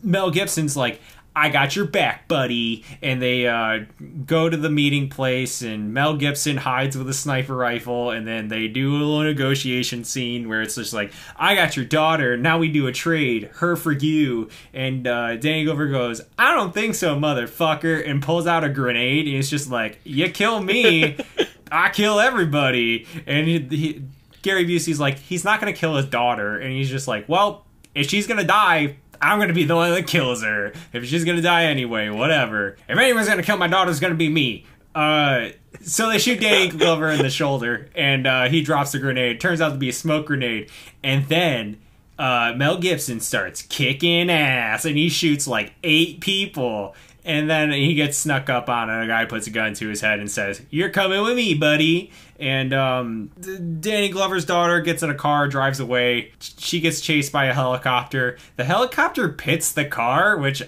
Mel Gibson's like, I got your back, buddy. And they uh, go to the meeting place, and Mel Gibson hides with a sniper rifle, and then they do a little negotiation scene where it's just like, I got your daughter, now we do a trade, her for you. And uh, Danny Glover goes, I don't think so, motherfucker, and pulls out a grenade, and it's just like, You kill me, I kill everybody. And he, he, Gary Busey's like, he's not going to kill his daughter, and he's just like, Well, if she's to die, I'm gonna be the one that kills her. If she's gonna die anyway, whatever. If anyone's gonna kill my daughter, it's gonna be me. Uh, so they shoot Danny Glover in the shoulder, and uh, he drops a grenade. Turns out to be a smoke grenade, and then uh, Mel Gibson starts kicking ass, and he shoots like eight people. And then he gets snuck up on, and a guy puts a gun to his head and says, "You're coming with me, buddy." And um, Danny Glover's daughter gets in a car, drives away. She gets chased by a helicopter. The helicopter pits the car, which,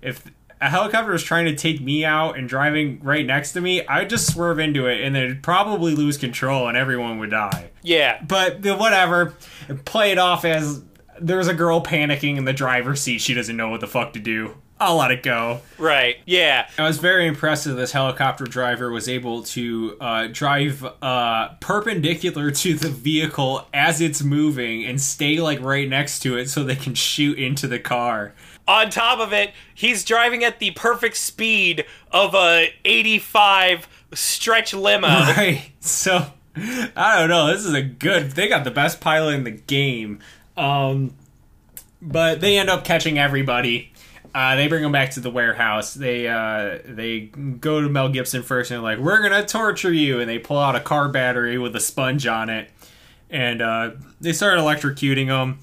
if a helicopter was trying to take me out and driving right next to me, I'd just swerve into it and then probably lose control and everyone would die. Yeah. But whatever, play it off as there's a girl panicking in the driver's seat. She doesn't know what the fuck to do. I'll let it go. Right. Yeah. I was very impressed that this helicopter driver was able to uh, drive uh, perpendicular to the vehicle as it's moving and stay like right next to it so they can shoot into the car. On top of it, he's driving at the perfect speed of a 85 stretch limo. Right. So I don't know. This is a good. They got the best pilot in the game. Um, but they end up catching everybody. Uh, they bring him back to the warehouse. They uh, they go to Mel Gibson first and they're like, "We're gonna torture you," and they pull out a car battery with a sponge on it, and uh, they start electrocuting him.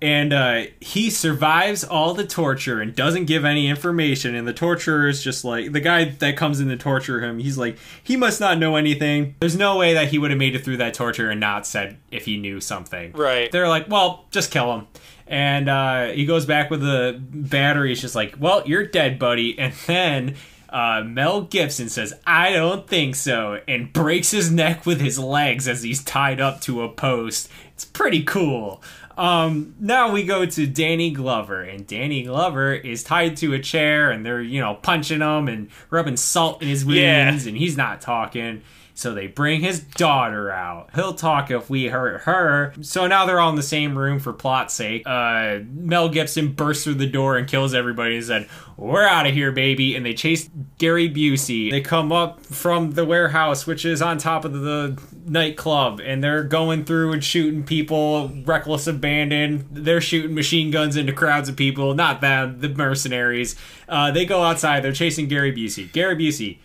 And uh, he survives all the torture and doesn't give any information. And the torturer is just like the guy that comes in to torture him. He's like, he must not know anything. There's no way that he would have made it through that torture and not said if he knew something. Right. They're like, well, just kill him. And uh, he goes back with the battery. It's just like, well, you're dead, buddy. And then uh, Mel Gibson says, I don't think so, and breaks his neck with his legs as he's tied up to a post. It's pretty cool. Um, now we go to Danny Glover, and Danny Glover is tied to a chair, and they're, you know, punching him and rubbing salt in his wounds, Yeah. and he's not talking. So they bring his daughter out. He'll talk if we hurt her. So now they're all in the same room for plot's sake. Uh, Mel Gibson bursts through the door and kills everybody and said, We're out of here, baby. And they chase Gary Busey. They come up from the warehouse, which is on top of the nightclub, and they're going through and shooting people, reckless abandon. They're shooting machine guns into crowds of people. Not them, the mercenaries. Uh, they go outside. They're chasing Gary Busey. Gary Busey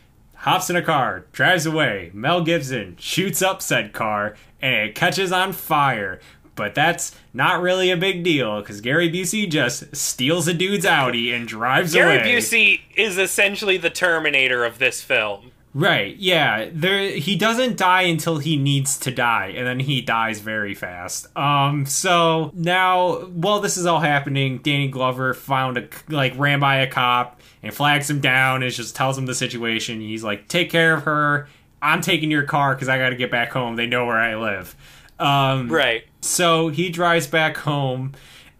hops in a car, drives away. Mel Gibson shoots up said car, and it catches on fire. But that's not really a big deal because Gary Busey just steals a dude's Audi and drives Gary away. Gary Busey is essentially the Terminator of this film. Right, yeah. There he doesn't die until he needs to die, and then he dies very fast. Um so now while this is all happening, Danny Glover found a like ran by a cop and flags him down and just tells him the situation. He's like, Take care of her. I'm taking your car because I gotta get back home. They know where I live. Um Right. so he drives back home,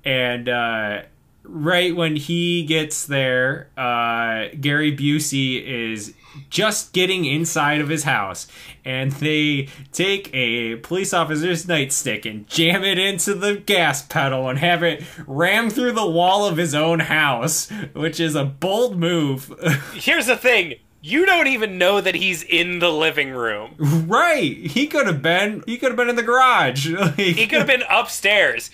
and uh, right when he gets there, uh, Gary Busey is just getting inside of his house, and they take a police officer's nightstick and jam it into the gas pedal and have it ram through the wall of his own house, which is a bold move. Here's the thing. You don't even know that he's in the living room. right? He could have been. He could have been in the garage. He could have been upstairs.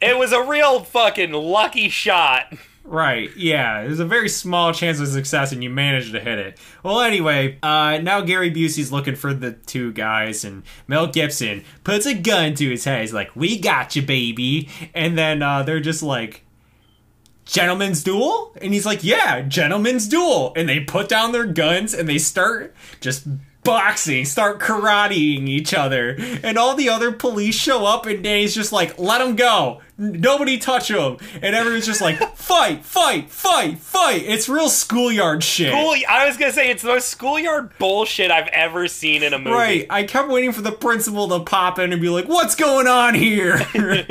It was a real fucking lucky shot. Right, yeah. There's a very small chance of success and you managed to hit it. Well, anyway, uh, now Gary Busey's looking for the two guys, and Mel Gibson puts a gun to his head. He's like, We got you, baby. And then uh, they're just like, Gentleman's duel? And he's like, Yeah, gentleman's duel. And they put down their guns and they start just boxing, start karateing each other. And all the other police show up and Danny's just like, Let them go. Nobody touch him. And everyone's just like, Fight, fight, fight, fight. It's real schoolyard shit. School, I was gonna say it's the most schoolyard bullshit I've ever seen in a movie. Right. I kept waiting for the principal to pop in and be like, What's going on here?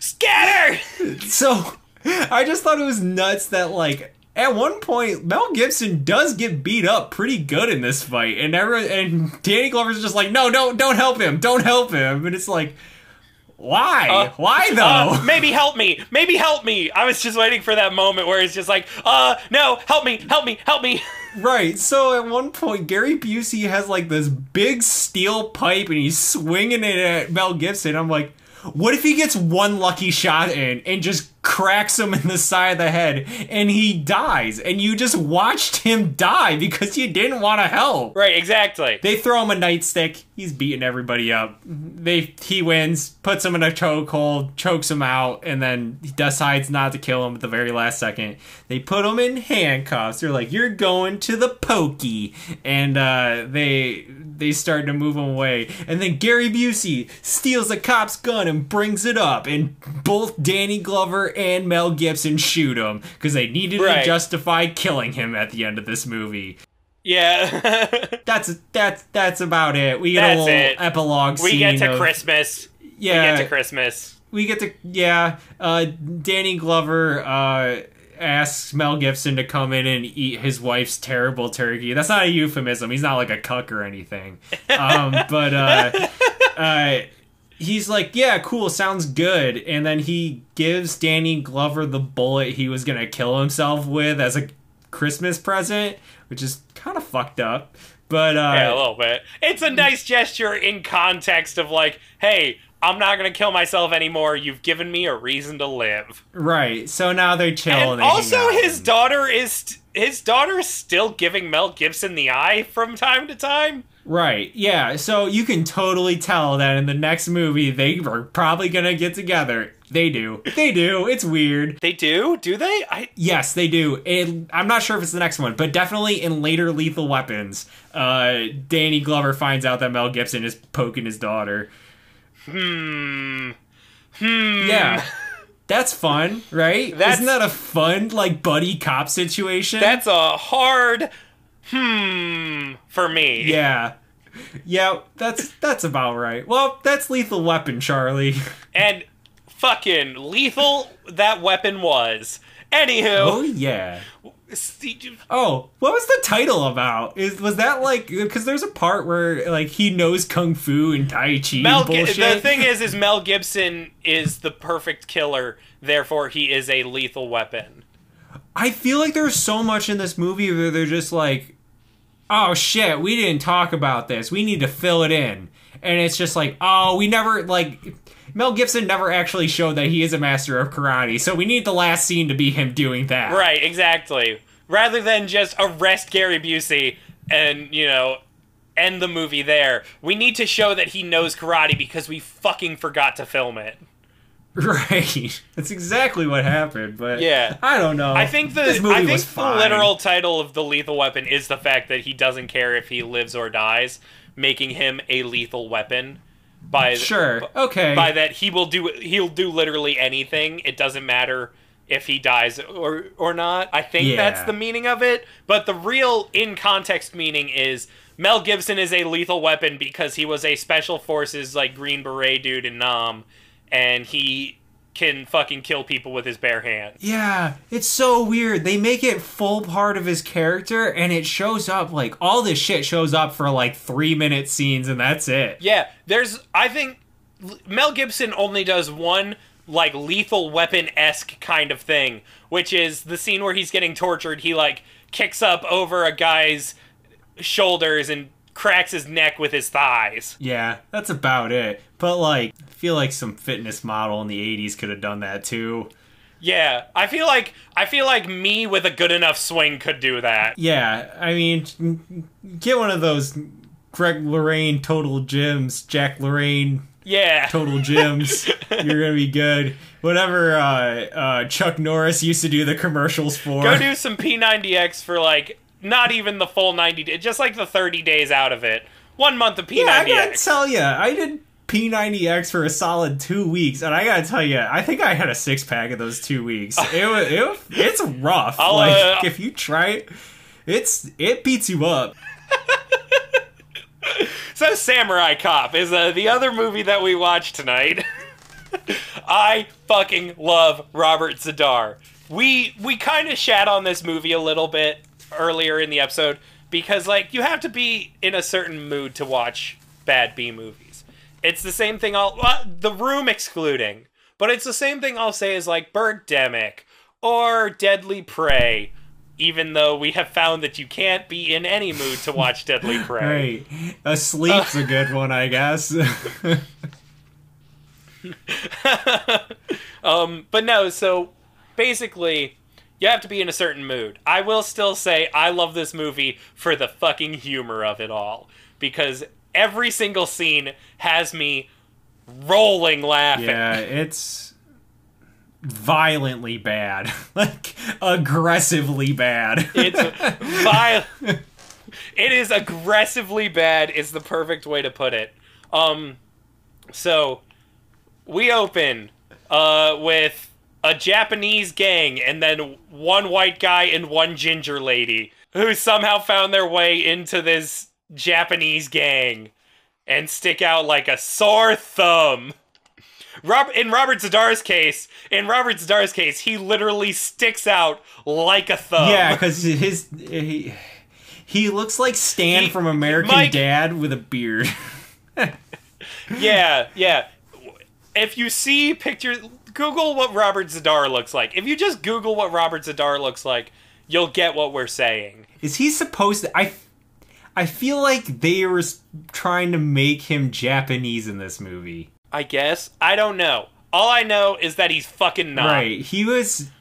Scatter! so I just thought it was nuts that like at one point Mel Gibson does get beat up pretty good in this fight, and everyone and Danny Glover's just like, no, don't don't help him, don't help him, and it's like. Why? Uh, Why though? Uh, maybe help me. Maybe help me. I was just waiting for that moment where it's just like, uh, no, help me, help me, help me. Right. So at one point, Gary Busey has like this big steel pipe and he's swinging it at Mel Gibson. I'm like, what if he gets one lucky shot in and just cracks him in the side of the head and he dies and you just watched him die because you didn't want to help. Right, exactly. They throw him a nightstick. He's beating everybody up. They he wins, puts him in a chokehold, chokes him out, and then he decides not to kill him at the very last second. They put him in handcuffs. They're like, "You're going to the pokey," and uh, they they start to move him away. And then Gary Busey steals a cop's gun and brings it up, and both Danny Glover and Mel Gibson shoot him because they needed Right. to justify killing him at the end of this movie Yeah. that's that's that's about it. We get That's a little it. epilogue we get to of- Christmas. Yeah, We get to Christmas. we get to yeah. Uh, Danny Glover uh, asks Mel Gibson to come in and eat his wife's terrible turkey. That's not a euphemism. He's not like a cuck or anything. Um, but uh, uh, he's like, yeah, cool, sounds good. And then he gives Danny Glover the bullet he was gonna kill himself with as a Christmas present, which is kind of fucked up. But uh, Yeah, a little bit. It's a nice gesture in context of like, hey, I'm not gonna kill myself anymore. You've given me a reason to live. Right. So now they chill. And, And they also, his daughter is st- his daughter is still giving Mel Gibson the eye from time to time. Right. Yeah. So you can totally tell that in the next movie they are probably gonna get together. They do. They do. It's weird. They do, do they? I Yes, they do. I'm not sure if it's the next one, but definitely in later Lethal Weapons, uh, Danny Glover finds out that Mel Gibson is poking his daughter. hmm hmm. Yeah. That's fun, right? That's- Isn't that a fun, like, buddy cop situation? That's a hard hmm for me. yeah. Yeah, that's that's about right. Well, that's Lethal Weapon, Charlie. And fucking lethal that weapon was. Anywho, Oh yeah. Oh, what was the title about? Is was that like because there's a part where like he knows kung fu and tai chi Mel. bullshit. the thing is, is Mel Gibson is the perfect killer. Therefore, he is a lethal weapon. I feel like there's so much in this movie where they're just like, oh shit, we didn't talk about this. We need to fill it in, and it's just like, oh, we never like. Mel Gibson never actually showed that he is a master of karate, so we need the last scene to be him doing that. Right, exactly. Rather than just arrest Gary Busey and, you know, end the movie there, we need to show that he knows karate because we fucking forgot to film it. Right. That's exactly what happened, but Yeah. I don't know. I think the I think the fine. literal title of the lethal weapon is the fact that he doesn't care if he lives or dies, making him a lethal weapon. By Sure. Okay. by that he will do he'll do literally anything. It doesn't matter if he dies or or not. I think that's the meaning of it. But the real in context meaning is Mel Gibson is a lethal weapon because he was a special forces like Green Beret dude in Nam, and he can fucking kill people with his bare hands. Yeah, it's so weird. They make it full part of his character, and it shows up like all this shit shows up for like three minute scenes, and that's it. Yeah, there's. I think Mel Gibson only does one like lethal weapon esque kind of thing, which is the scene where he's getting tortured. He like kicks up over a guy's shoulders and cracks his neck with his thighs. Yeah, that's about it. But like, I feel like some fitness model in the '80s could have done that too. Yeah, I feel like I feel like me with a good enough swing could do that. Yeah, I mean, get one of those Greg Lorraine Total Gyms, Jack Lorraine Yeah. Total Gyms. You're gonna be good. Whatever uh, uh, Chuck Norris used to do the commercials for. Go do some P90X for like not even the full 90 days, just like the 30 days out of it. One month of P90X. Yeah, I gotta tell you, I did P90X for a solid two weeks, and I gotta tell you, I think I had a six pack of those two weeks. It was, it, it's rough. I'll, like uh, if you try it, it's it beats you up. So Samurai Cop is uh, the other movie that we watched tonight. I fucking love Robert Z'Dar. We we kind of shat on this movie a little bit earlier in the episode because like you have to be in a certain mood to watch bad B movies. It's the same thing I'll uh, The Room excluding, but it's the same thing I'll say is like Birdemic or Deadly Prey. Even though we have found that you can't be in any mood to watch Deadly Prey. Right, asleep's a good one, I guess. Um, but no, so basically, you have to be in a certain mood. I will still say I love this movie for the fucking humor of it all because every single scene has me rolling laughing. yeah, it's violently bad, like aggressively bad. It's vile. it is aggressively bad. Is the perfect way to put it. Um, so we open uh with a Japanese gang and then one white guy and one ginger lady who somehow found their way into this Japanese gang and stick out like a sore thumb. Rob, in Robert Z'Dar's case, in Robert Z'Dar's case, he literally sticks out like a thumb. Yeah, because his he, he looks like Stan He- from American Mike- Dad with a beard. Yeah, yeah. If you see pictures, Google what Robert Z'Dar looks like. If you just Google what Robert Z'Dar looks like, you'll get what we're saying. Is he supposed to? I I feel like they were trying to make him Japanese in this movie. I guess. I don't know. All I know is that he's fucking not. Right? He was.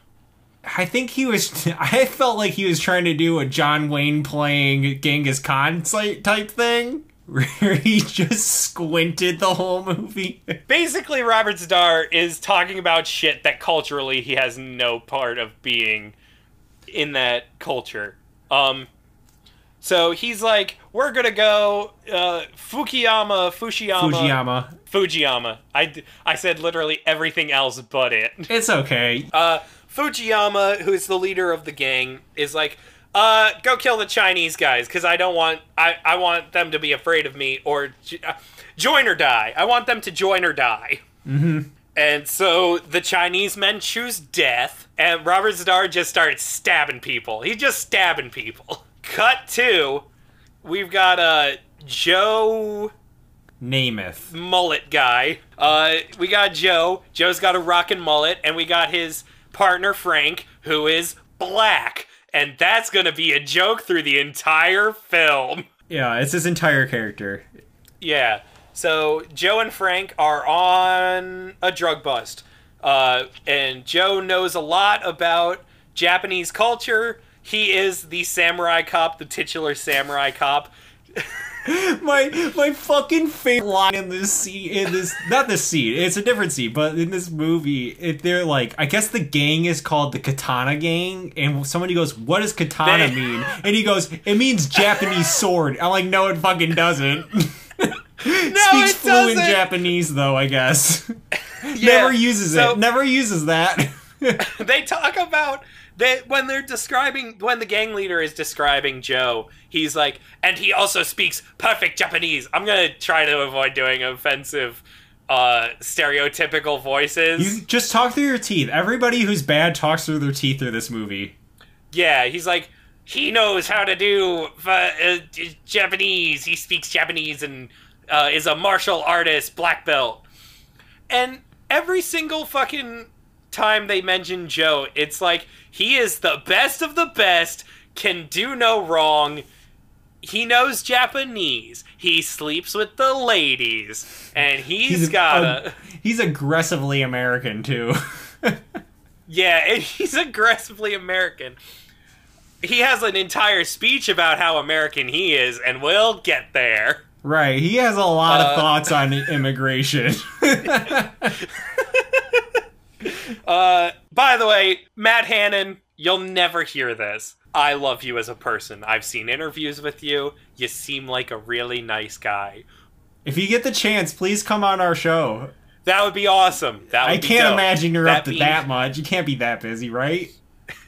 I think he was. I felt like he was trying to do a John Wayne playing Genghis Khan type thing, he just squinted the whole movie. Basically, Robert Z'Dar is talking about shit that culturally he has no part of being in that culture. Um, so he's like, we're gonna go uh, Fukuyama, Fushiyama, Fujiyama. Fujiyama. I I said literally everything else but it. It's okay. Uh, Fujiyama, who's the leader of the gang, is like, uh, go kill the Chinese guys because I don't want I, I want them to be afraid of me or uh, join or die. I want them to join or die. Mm-hmm. And so the Chinese men choose death, and Robert Z'Dar just starts stabbing people. He's just stabbing people. Cut to, we've got uh, Joe Namath. mullet guy. Uh, we got Joe. Joe's got a rockin' mullet, and we got his partner Frank, who is black, and that's gonna be a joke through the entire film. Yeah, it's his entire character. Yeah. So Joe and Frank are on a drug bust, uh, and Joe knows a lot about Japanese culture. He is the samurai cop, the titular samurai cop. my my fucking favorite line in this scene in this not this scene it's a different scene but in this movie if they're like i guess the gang is called the katana gang and somebody goes what does katana mean? And he goes it means japanese sword. I'm like no it fucking doesn't. Speaks it fluent japanese though i guess. Yeah, never uses so- it never uses that. They talk about that when they're describing when the gang leader is describing Joe, he's like, and he also speaks perfect Japanese. I'm gonna try to avoid doing offensive, uh, stereotypical voices. you just talk through your teeth everybody who's bad talks through their teeth through this movie yeah, he's like, he knows how to do uh, uh, Japanese. He speaks Japanese and uh, is a martial artist, black belt. And every single fucking time they mention Joe, it's like he is the best of the best, can do no wrong. He knows Japanese. He sleeps with the ladies, and he's a- got a- a he's aggressively american too yeah, and he's aggressively American. He has an entire speech about how American he is, and we'll get there. Right, he has a lot Uh, of thoughts on immigration. Uh, by the way, Matt Hannon, you'll never hear this. I love you as a person. I've seen interviews with you. You seem like a really nice guy. if you get the chance, please come on our show. That would be awesome. That would I can't dope. imagine you're up to being- that much. You can't be that busy, right?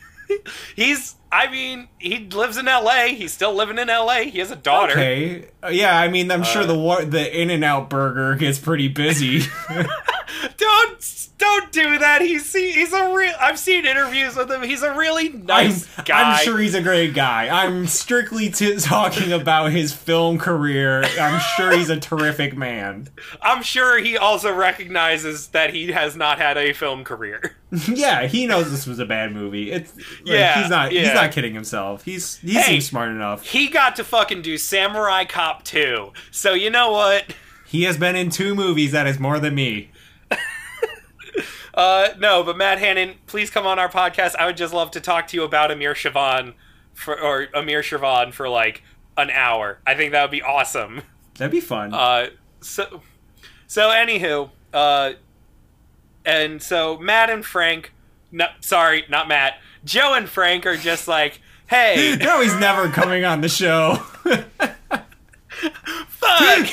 He's. I mean, he lives in L.A. He's still living in L.A. He has a daughter. Okay. Uh, yeah, I mean, I'm sure Uh, the the In-N-Out burger gets pretty busy. Don't don't do that. He's he, he's a real. I've seen interviews with him. He's a really nice I'm, guy. I'm sure he's a great guy. I'm strictly t- talking about his film career. I'm sure he's a terrific man. I'm sure he also recognizes that he has not had a film career. yeah, he knows this was a bad movie. It's like, Yeah, he's not he's not kidding himself. He's he Hey. seems smart enough. He got to fucking do Samurai Cop 2. So you know what? He has been in two movies. That is more than me. Uh, no, but Matt Hannon, please come on our podcast. I would just love to talk to you about Amir Shervan for or Amir Shervan for like an hour. I think that would be awesome. That'd be fun. Uh, so, so anywho, uh, and so Matt and Frank, no, sorry, not Matt, Joe and Frank are just like, hey, no, he's never coming on the show. fuck.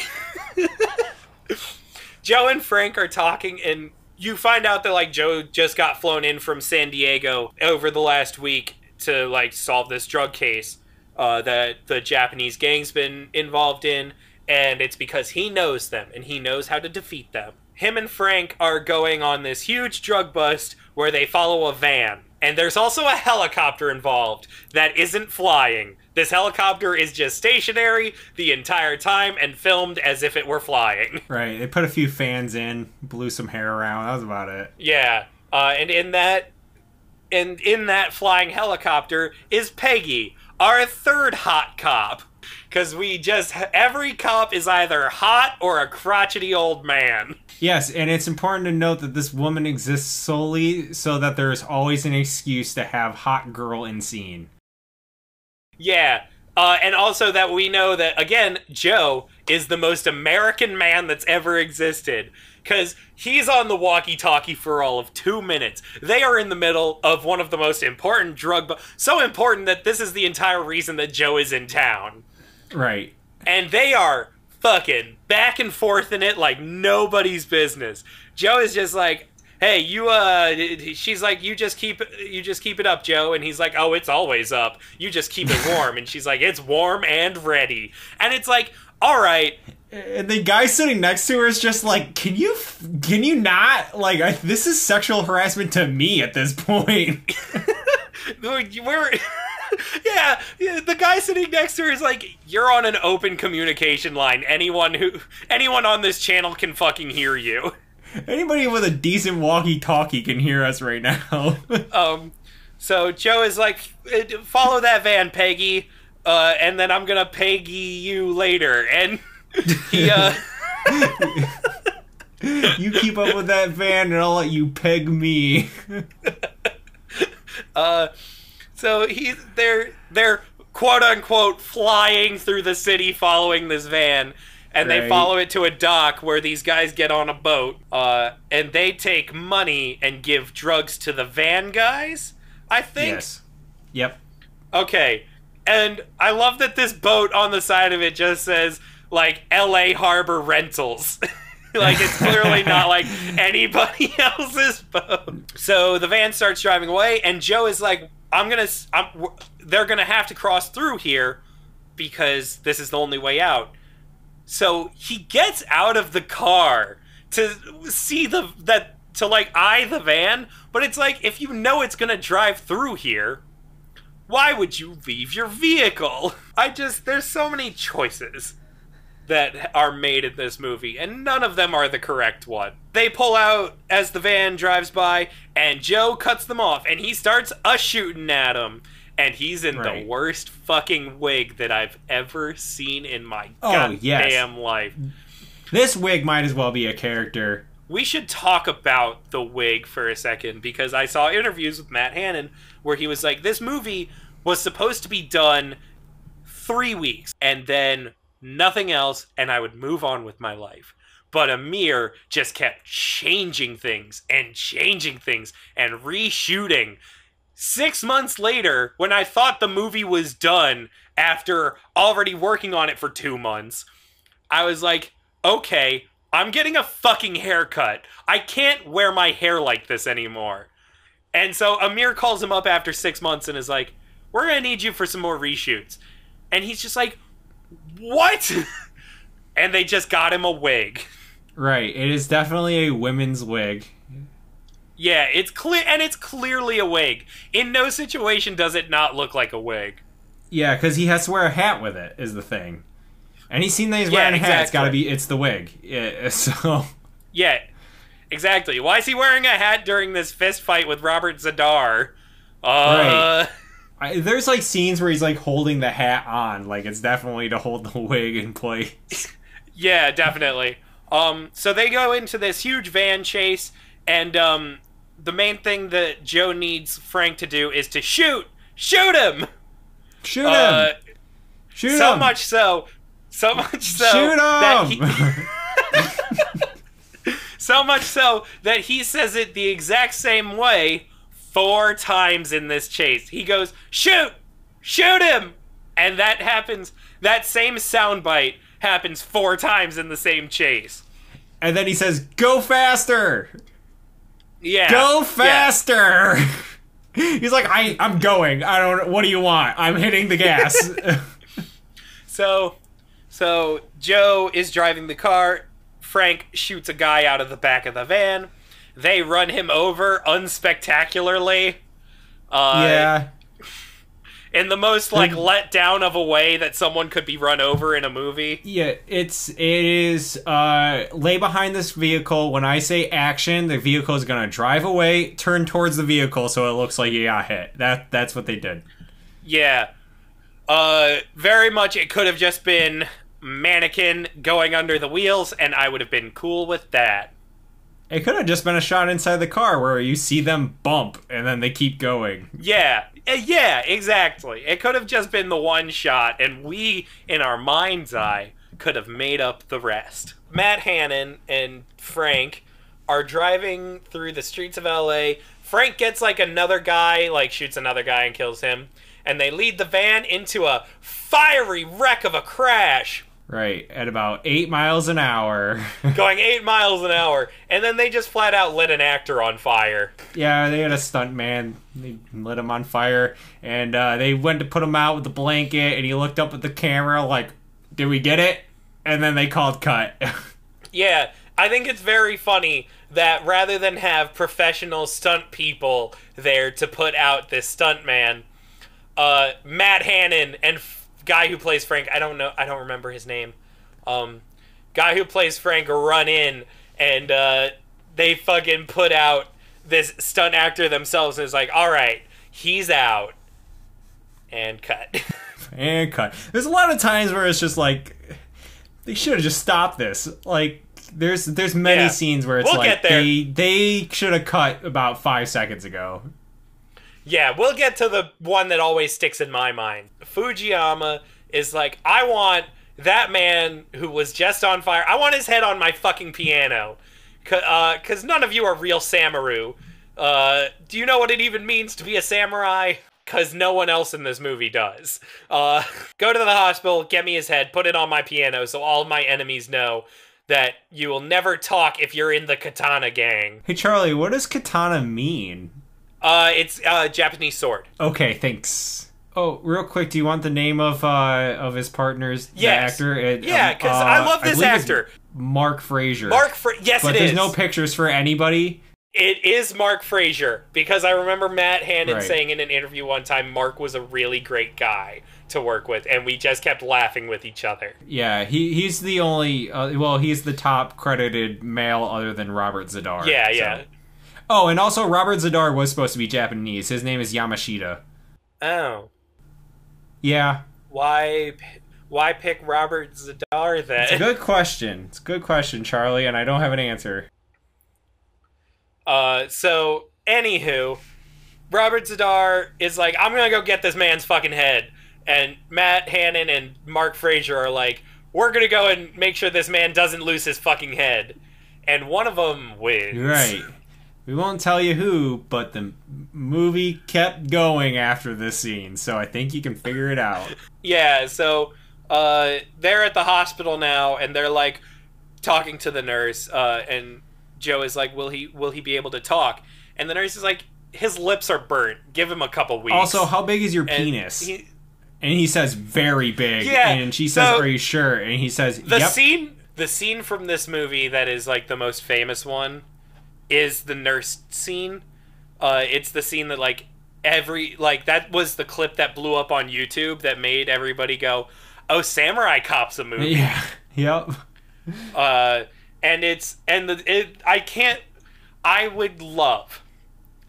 Joe and Frank are talking, and you find out that like Joe just got flown in from San Diego over the last week to like solve this drug case uh, that the Japanese gang's been involved in, and it's because he knows them and he knows how to defeat them. Him and Frank are going on this huge drug bust where they follow a van. And there's also a helicopter involved that isn't flying. This helicopter is just stationary the entire time and filmed as if it were flying. right. They put a few fans in, blew some hair around. That was about it. Yeah, uh, and in that, and in that flying helicopter is Peggy, our third hot cop. Because we just every cop is either hot or a crotchety old man. Yes, and it's important to note that this woman exists solely so that there is always an excuse to have hot girl in scene. Yeah. Uh, and also that we know that again, Joe is the most American man that's ever existed because he's on the walkie-talkie for all of two minutes. They are in the middle of one of the most important drug, bu- so important that this is the entire reason that Joe is in town. Right. and they are fucking back and forth in it like nobody's business. Joe is just like, "Hey, you uh she's like, "You just keep you just keep it up, Joe." And he's like, "Oh, it's always up. You just keep it warm." and she's like, "It's warm and ready." And it's like, "All right, And the guy sitting next to her is just like, "Can you, can you not? Like, I, this is sexual harassment to me at this point." we're yeah, yeah, the guy sitting next to her is like, "You're on an open communication line. Anyone who anyone on this channel can fucking hear you." Anybody with a decent walkie-talkie can hear us right now. Um, so Joe is like, "Uh, follow that van, Peggy, uh, and then I'm gonna Peggy you later. And he, uh, you keep up with that van, and I'll let you peg me. uh, so he's they're they're quote unquote flying through the city following this van. And they follow it to a dock where these guys get on a boat, uh, and they take money and give drugs to the van guys. I think. Yes. Yep. Okay. And I love that this boat on the side of it just says like LA Harbor Rentals. like it's clearly not like anybody else's boat. So the van starts driving away and Joe is like I'm going to I'm they're going to have to cross through here because this is the only way out. So he gets out of the car to see the that to like eye the van, but it's like if you know it's going to drive through here, why would you leave your vehicle? I just there's so many choices that are made in this movie and none of them are the correct one. They pull out as the van drives by and Joe cuts them off and he starts a shooting at him and he's in Right. the worst fucking wig that I've ever seen in my Oh, goddamn yes. life. This wig might as well be a character. We should talk about the wig for a second because I saw interviews with Matt Hannon where he was like, this movie was supposed to be done three weeks and then nothing else, and I would move on with my life. But Amir just kept changing things and changing things and reshooting. Six months later, when I thought the movie was done after already working on it for two months, I was like, okay, I'm getting a fucking haircut. I can't wear my hair like this anymore. And so Amir calls him up after six months and is like, we're gonna need you for some more reshoots. And he's just like, what? and they just got him a wig. Right. It is definitely a women's wig. Yeah, it's clear, and it's clearly a wig. In no situation does it not look like a wig. Yeah, because he has to wear a hat with it. Is the thing. Any scene that he's Yeah, wearing a hat, it's got to be. It's the wig. Yeah. So. Yeah, exactly. Why is he wearing a hat during this fist fight with Robert Z'Dar? Uh, I, there's like scenes where he's like holding the hat on, like it's definitely to hold the wig in place. Yeah, definitely. Um, so they go into this huge van chase, and um, the main thing that Joe needs Frank to do is to shoot, shoot him. Shoot Uh, him! Shoot so him! much so, so much so Shoot that him! he, so much so that he says it the exact same way four times in this chase. He goes, "Shoot, shoot him," and that happens. That same soundbite happens four times in the same chase. and then he says, "Go faster! Yeah, Go yeah. faster!" He's like, I, I'm going. I don't. What do you want? I'm hitting the gas. So, so Joe is driving the car. Frank shoots a guy out of the back of the van. They run him over unspectacularly. Uh, yeah. In the most like let down of a way that someone could be run over in a movie. Yeah, it's it is uh lay behind this vehicle. When I say action, the vehicle is gonna drive away, turn towards the vehicle so it looks like you got hit. That that's what they did. Yeah. Uh very much it could have just been mannequin going under the wheels and I would have been cool with that. It could have just been a shot inside the car where you see them bump and then they keep going. Yeah. Uh, Yeah, exactly. It could have just been the one shot and we in our mind's eye could have made up the rest. Matt Hannon and Frank are driving through the streets of LA. Frank gets like another guy, like shoots another guy and kills him. And they lead the van into a fiery wreck of a crash. Right, at about eight miles an hour. going eight miles an hour, and then they just flat out lit an actor on fire. yeah, they had a stunt man. They lit him on fire, and uh, they went to put him out with the blanket, and he looked up at the camera like, "Did we get it?" And then they called cut. Yeah, I think it's very funny that rather than have professional stunt people there to put out this stunt man, uh, Matt Hannon and guy who plays Frank, I don't know, I don't remember his name, um, guy who plays Frank run in and uh, they fucking put out this stunt actor themselves and is like, all right, he's out. And cut. and cut. There's a lot of times where it's just like they should have just stopped this. Like there's there's many Yeah. scenes where it's We'll like they they should have cut about five seconds ago. Yeah, we'll get to the one that always sticks in my mind. Fujiyama is like, I want that man who was just on fire. I want his head on my fucking piano, because uh, none of you are real samurai. Uh, do you know what it even means to be a samurai? Because no one else in this movie does. Uh, go to the hospital, get me his head, put it on my piano, so all my enemies know that you will never talk if you're in the katana gang. Hey Charlie, what does katana mean? Uh, it's uh, Japanese sword. Okay, thanks. Oh, real quick, do you want the name of uh of his partners? Yes. actor. It, Yeah, um, 'cause uh, I love this it's actor. Mark Frazer. Mark, Fra- yes, it is. but it there's is. no pictures for anybody. It is Mark Frazer because I remember Matt Hannon Right. saying in an interview one time Mark was a really great guy to work with, and we just kept laughing with each other. Yeah, he he's the only. Uh, well, he's the top credited male other than Robert Z'Dar. Yeah, so- yeah. Oh, and also Robert Z'Dar was supposed to be Japanese. His name is Yamashita. Oh, Yeah, why, why pick Robert Z'Dar then? it's a good question. It's a good question, Charlie, and I don't have an answer. Uh, so anywho, Robert Z'Dar is like, I'm gonna go get this man's fucking head, and Matt Hannon and Mark Frazer are like, we're gonna go and make sure this man doesn't lose his fucking head, and one of them wins. Right. We won't tell you who, but the movie kept going after this scene, so I think you can figure it out. Yeah, so uh, they're at the hospital now, and they're like talking to the nurse, uh, and Joe is like, "Will he? Will he be able to talk?" And the nurse is like, "His lips are burnt. Give him a couple weeks." Also, how big is your And penis? he- and he says very big. Yeah, And she says, so- "Are you sure?" And he says, the "Yep." scene, the scene from this movie that is like the most famous one, is the nurse scene. Uh, it's the scene that like every like that was the clip that blew up on YouTube that made everybody go, "Oh, Samurai Cop's a movie." yeah. Yep. uh, and it's and the it, I can't. I would love,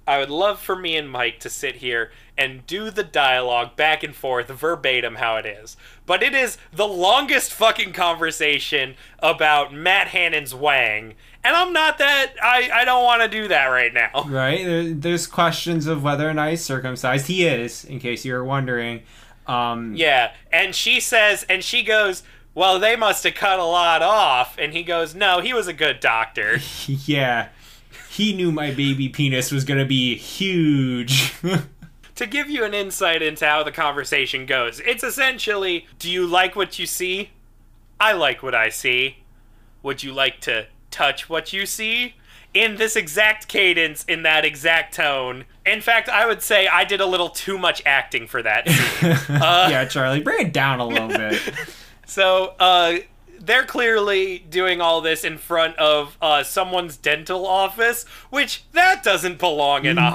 I would love for me and Mike to sit here and do the dialogue back and forth verbatim how it is. But it is the longest fucking conversation about Matt Hannon's Wang, and I'm not that. I I don't want to do that right now. Right. There, there's questions of whether or not he's circumcised. He is, in case you're wondering. Um, Yeah, and she says, and she goes. Well, they must have cut a lot off. And he goes, No, he was a good doctor. yeah. He knew my baby penis was gonna be huge. to give you an insight into how the conversation goes, it's essentially Do you like what you see? I like what I see. Would you like to touch what you see? In this exact cadence, in that exact tone. In fact, I would say I did a little too much acting for that scene. yeah, Charlie, bring it down a little bit. so, uh, they're clearly doing all this in front of uh, someone's dental office, which that doesn't belong in a right?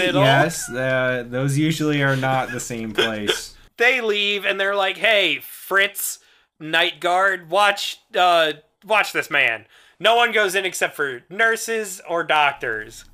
hospital. Yes. Uh, those usually are not the same place. they leave and they're like, "Hey, Fritz, night guard, watch, uh, watch this man." No one goes in except for nurses or doctors.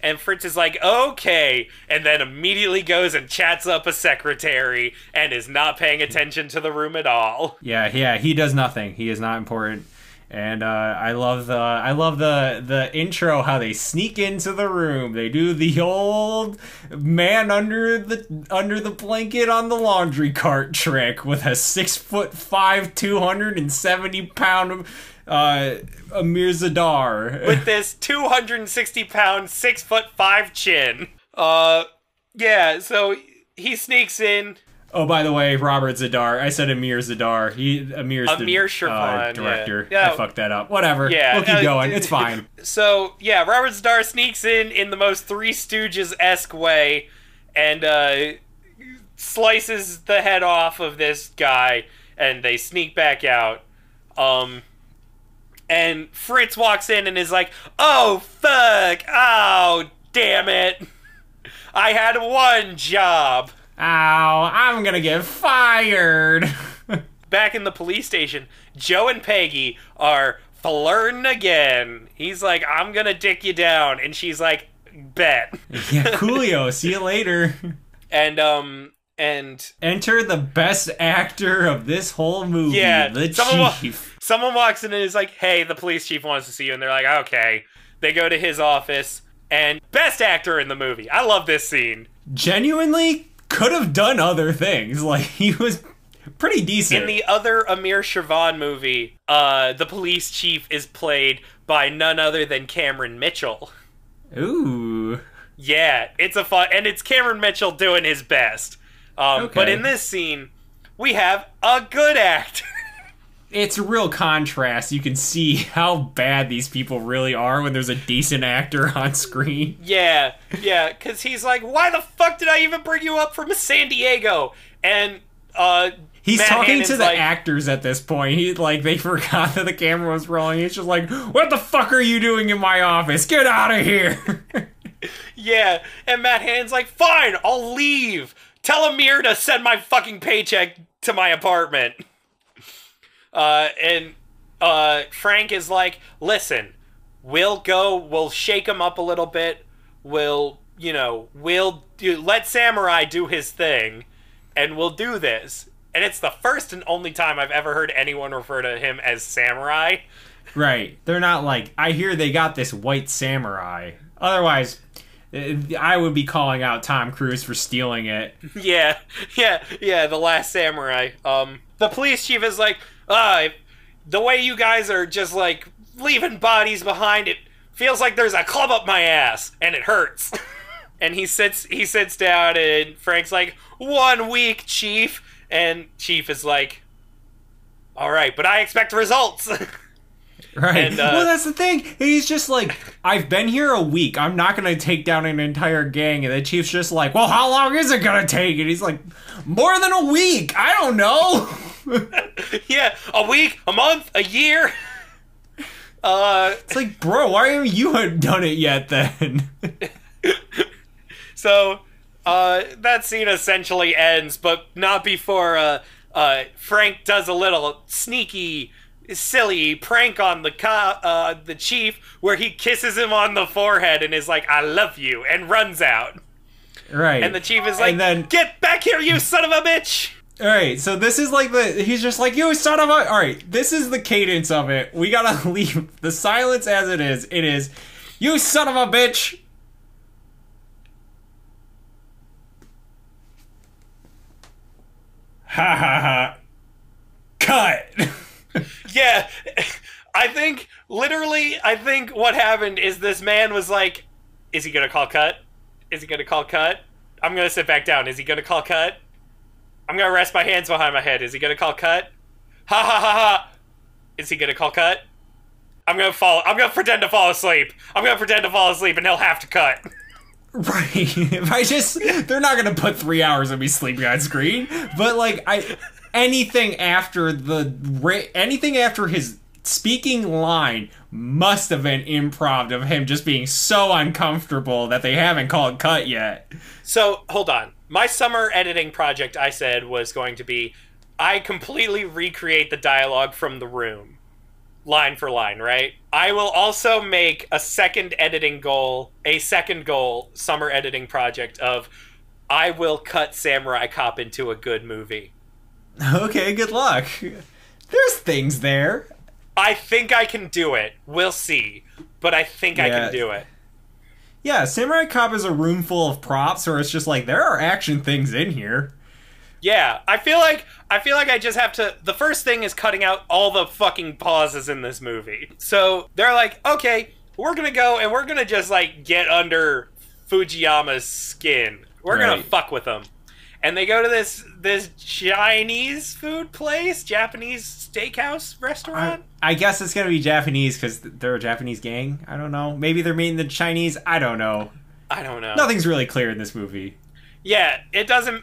And Fritz is like, "Okay," and then immediately goes and chats up a secretary and is not paying attention to the room at all. Yeah, yeah, he does nothing. He is not important. And uh, I love the I love the the intro how they sneak into the room. They do the old man under the under the blanket on the laundry cart trick with a six foot five, two hundred and seventy pound uh, Amir Zadar. with this 260 pound, six foot five chin. Uh, yeah. So he sneaks in. oh, by the way, Robert Z'Dar. I said Amir Zadar. He Amir's Amir the uh, director. Yeah. I fucked that up. Whatever. Yeah, we'll keep uh, going. It's fine. So yeah, Robert Z'Dar sneaks in in the most Three Stooges esque way, and uh, slices the head off of this guy, and they sneak back out. Um, and Fritz walks in and is like, "Oh fuck! Oh damn it! I had one job." Ow, I'm gonna get fired. Back in the police station, Joe and Peggy are flirting again. He's like, "I'm gonna dick you down," and she's like, "Bet." yeah, Coolio, see you later. and um and Enter the best actor of this whole movie, Yeah, the someone wa- chief. someone walks in and is like, "Hey, the police chief wants to see you," and they're like, "Okay." They go to his office, and best actor in the movie. I love this scene. genuinely could have done other things. Like he was pretty decent. In the other Amir Shervan movie, uh, the police chief is played by none other than Cameron Mitchell. Ooh. Yeah, it's a fun, and it's Cameron Mitchell doing his best. Um, But in this scene, we have a good actor. It's a real contrast. You can see how bad these people really are when there's a decent actor on screen. yeah, yeah, because he's like, "Why the fuck did I even bring you up from San Diego?" And uh, He's Matt talking Hannon's to the like, actors at this point. He like they forgot that the camera was rolling. He's just like, "What the fuck are you doing in my office? Get out of here!" Yeah, and Matt Hannon's like, fine, I'll leave. Tell Amir to send my fucking paycheck to my apartment. Uh, and uh, Frank is like, listen, we'll go, we'll shake him up a little bit. We'll, you know, we'll do, let Samurai do his thing, and we'll do this. And it's the first and only time I've ever heard anyone refer to him as Samurai. right? They're not like I hear they got this white samurai. Otherwise, I would be calling out Tom Cruise for stealing it. Yeah, yeah, yeah. The Last Samurai. Um, the police chief is like, uh, the way you guys are just like leaving bodies behind, it feels like there's a club up my ass, and it hurts. and he sits, he sits down, and Frank's like, one week, chief, and chief is like, all right, but I expect results. Right. And, uh, well, that's the thing. He's just like, I've been here a week. I'm not going to take down an entire gang. And the chief's just like, well, how long is it going to take? And he's like, more than a week. I don't know. yeah, a week, a month, a year. Uh, it's like, bro, why haven't you done it yet then? So uh, that scene essentially ends, but not before uh, uh, Frank does a little sneaky, silly prank on the co- uh, the chief, where he kisses him on the forehead and is like, "I love you," and runs out. right. And the chief is like, And then- "Get back here, you son of a bitch!" All right, so this is like the he's just like you son of a. All right, this is the cadence of it. We gotta leave the silence as it is. It is, you son of a bitch. Ha ha ha. Cut. Yeah, I think literally, I think what happened is this man was like, "Is he gonna call cut? Is he gonna call cut? I'm gonna sit back down. Is he gonna call cut? I'm gonna rest my hands behind my head. Is he gonna call cut? Ha ha ha ha! Is he gonna call cut? I'm gonna fall. I'm gonna pretend to fall asleep. I'm gonna pretend to fall asleep, and he'll have to cut. Right. If I just they're not gonna put three hours of me sleeping on screen. But like I anything after the anything after his speaking line must have been improv of him just being so uncomfortable that they haven't called cut yet. So hold on. My summer editing project, I said, was going to be I completely recreate the dialogue from the room, line for line, right? I will also make a second editing goal, a second goal summer editing project of I will cut Samurai Cop into a good movie. Okay, good luck. There's things there. I think I can do it. We'll see. But I think I can do it. Yeah, Samurai Cop is a room full of props where it's just like there are action things in here. Yeah, I feel like I feel like I just have to. The first thing is cutting out all the fucking pauses in this movie. So they're like, okay, we're gonna go and we're gonna just like get under Fujiyama's skin. We're gonna fuck with him. And they go to this this Chinese food place, Japanese steakhouse I, restaurant. I guess it's gonna be Japanese because they're a Japanese gang. I don't know. Maybe they're meeting the Chinese. I don't know. I don't know. Nothing's really clear in this movie. Yeah, it doesn't.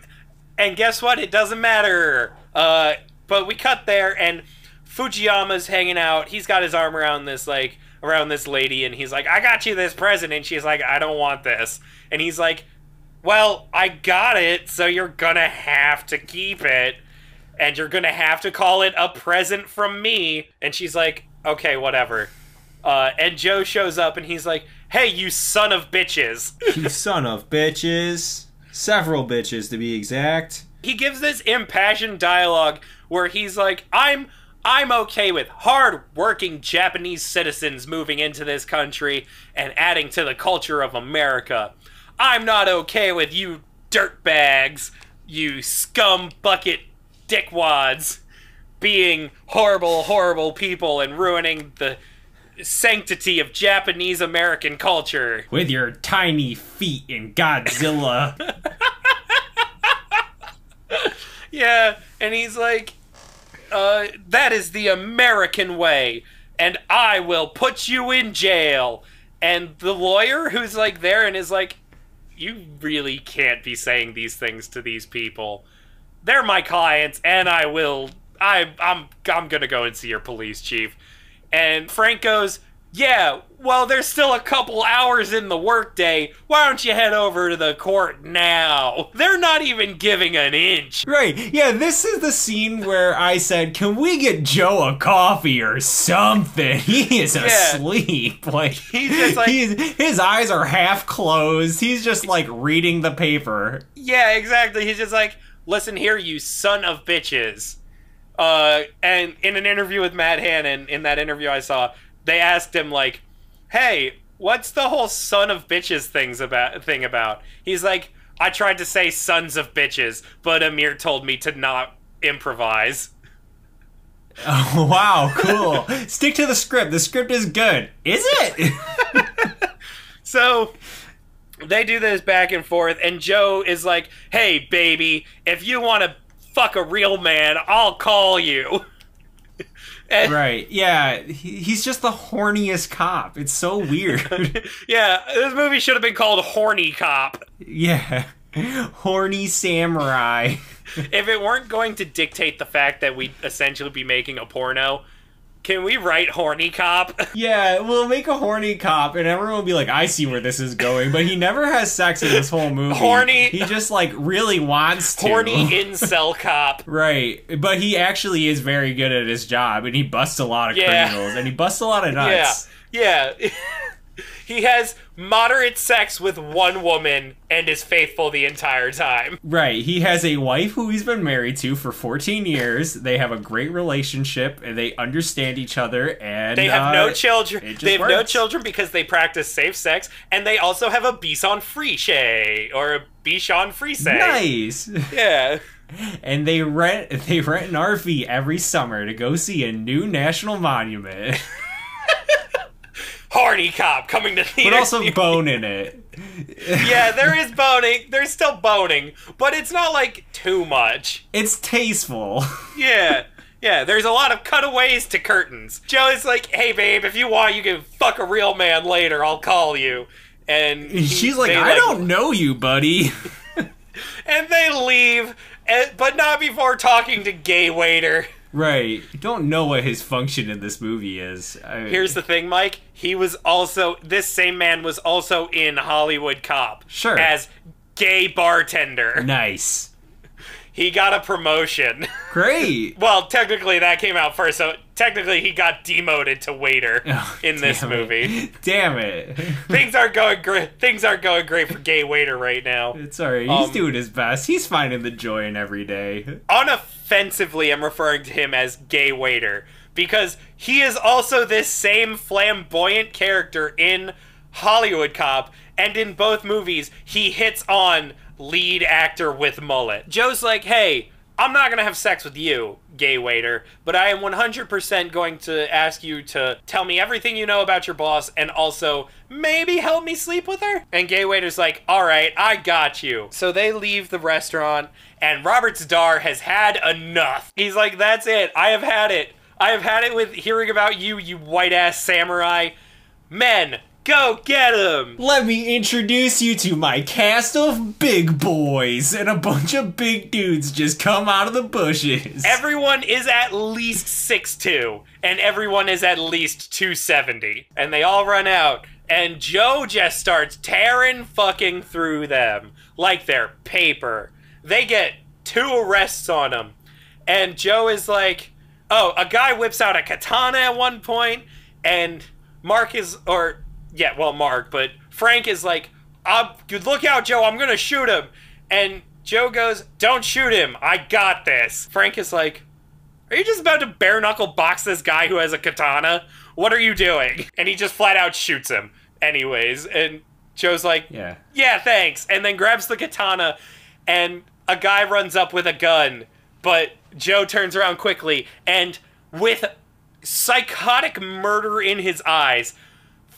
And guess what? It doesn't matter. Uh, but we cut there, and Fujiyama's hanging out. He's got his arm around this like around this lady, and he's like, "I got you this present," and she's like, "I don't want this," and he's like, "Well, I got it, so you're gonna have to keep it." And you're gonna have to call it a present from me. And she's like, okay, whatever. Uh, and Joe shows up and he's like, hey, you son of bitches. you son of bitches. Several bitches to be exact. he gives this impassioned dialogue where he's like, "I'm I'm okay with hard-working Japanese citizens moving into this country and adding to the culture of America. I'm not okay with you dirtbags, you scum bucket dickwads, being horrible, horrible people and ruining the sanctity of Japanese American culture. With your tiny feet in Godzilla. Yeah, and he's like, uh, that is the American way, and I will put you in jail. And the lawyer who's like there and is like, you really can't be saying these things to these people. They're my clients, and I will. I, I'm I'm gonna go and see your police chief. And Frank goes, yeah, well, there's still a couple hours in the workday. Why don't you head over to the court now? They're not even giving an inch. right. Yeah, this is the scene where I said, Can we get Joe a coffee or something? He is asleep. Like He's just like- he's- his eyes are half closed. He's just like reading the paper. Yeah, exactly. He's just like, listen here, you son of bitches. Uh, and in an interview with Matt Hannon, in that interview I saw, they asked him like, "Hey, what's the whole son of bitches things about thing about?" He's like, "I tried to say sons of bitches, but Amir told me to not improvise." Oh, wow, cool. Stick to the script. The script is good. Is it? So they do this back and forth, and Joe is like, "Hey, baby, if you want to fuck a real man, I'll call you." And, right. Yeah. He, he's just the horniest cop. It's so weird. Yeah, this movie should have been called Horny Cop. yeah. Horny samurai. If it weren't going to dictate the fact that we'd essentially be making a porno, can we write Horny Cop? Yeah, we'll make a horny cop, and everyone will be like, "I see where this is going." But he never has sex in this whole movie. Horny- He just like really wants to. Horny Incel Cop. Right, but he actually is very good at his job, and he busts a lot of Yeah. criminals, and he busts a lot of Yeah, nuts. yeah. he has moderate sex with one woman and is faithful the entire time. Right, he has a wife who he's been married to for 14 years. They have a great relationship, and they understand each other. And They have uh, no children. They have no children because they practice safe sex, and they also have a Bison Friche or a Bichon Frise. Nice. Yeah. and they rent they rent an RV every summer to go see a new national monument, Horny cop coming to theater. but also bone in it. yeah, there is boning. There's still boning, but it's not like too much. It's tasteful. Yeah. Yeah, there's a lot of cutaways to curtains. Joe is like, hey, babe, if you want, you can fuck a real man later. I'll call you. And he- She's like, I don't know you, buddy. And they leave, but not before talking to gay waiter. Right. Don't know what his function in this movie is. I, Here's the thing, Mike. He was also this same man was also in Hollywood Cop. Sure. As gay bartender. nice. He got a promotion. Great. well, technically that came out first, so technically he got demoted to waiter Oh, in this damn it. movie. Damn it. Things aren't going great. Things aren't going great for gay waiter right now. It's alright. He's Um, doing his best. He's finding the joy in every day. Unoffensively, I'm referring to him as gay waiter because he is also this same flamboyant character in Hollywood Cop, and in both movies he hits on lead actor with mullet. Joe's like, "Hey, I'm not gonna have sex with you, gay waiter, but I am 100% going to ask you to tell me everything you know about your boss and also maybe help me sleep with her. And gay waiter's like, all right, I got you. So they leave the restaurant and Robert Starr has had enough. He's like, that's it. I have had it. I have had it with hearing about you, you white ass samurai. Men, go get him. Let me introduce you to my cast of big boys, and a bunch of big dudes just come out of the bushes. Everyone is at least 6'2, and everyone is at least 270. And they all run out, and Joe just starts tearing fucking through them like they're paper. They get two arrests on them. And Joe is like, oh, a guy whips out a katana at one point, and Mark is, or, yeah, well, Mark, but Frank is like, uh, look out, Joe, I'm gonna shoot him. And Joe goes, don't shoot him, I got this. Frank is like, are you just about to bare knuckle box this guy who has a katana? What are you doing? And he just flat out shoots him, anyways. And Joe's like, yeah. yeah, thanks. And then grabs the katana and a guy runs up with a gun, but Joe turns around quickly and with psychotic murder in his eyes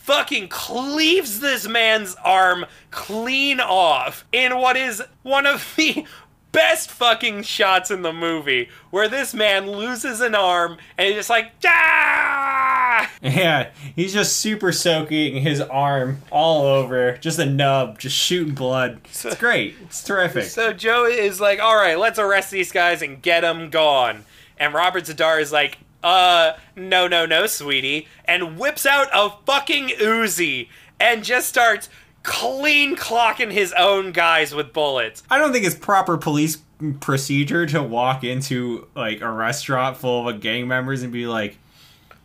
fucking cleaves this man's arm clean off in what is one of the best fucking shots in the movie where this man loses an arm and he's just like ah! Yeah, he's just super soaking his arm all over, just a nub, just shooting blood. It's great. It's terrific. So Joe is like, "All right, let's arrest these guys and get them gone." And Robert Z'Dar is like, "Uh, no, no, no, sweetie," and whips out a fucking Uzi and just starts clean clocking his own guys with bullets. I don't think it's proper police procedure to walk into like a restaurant full of gang members and be like,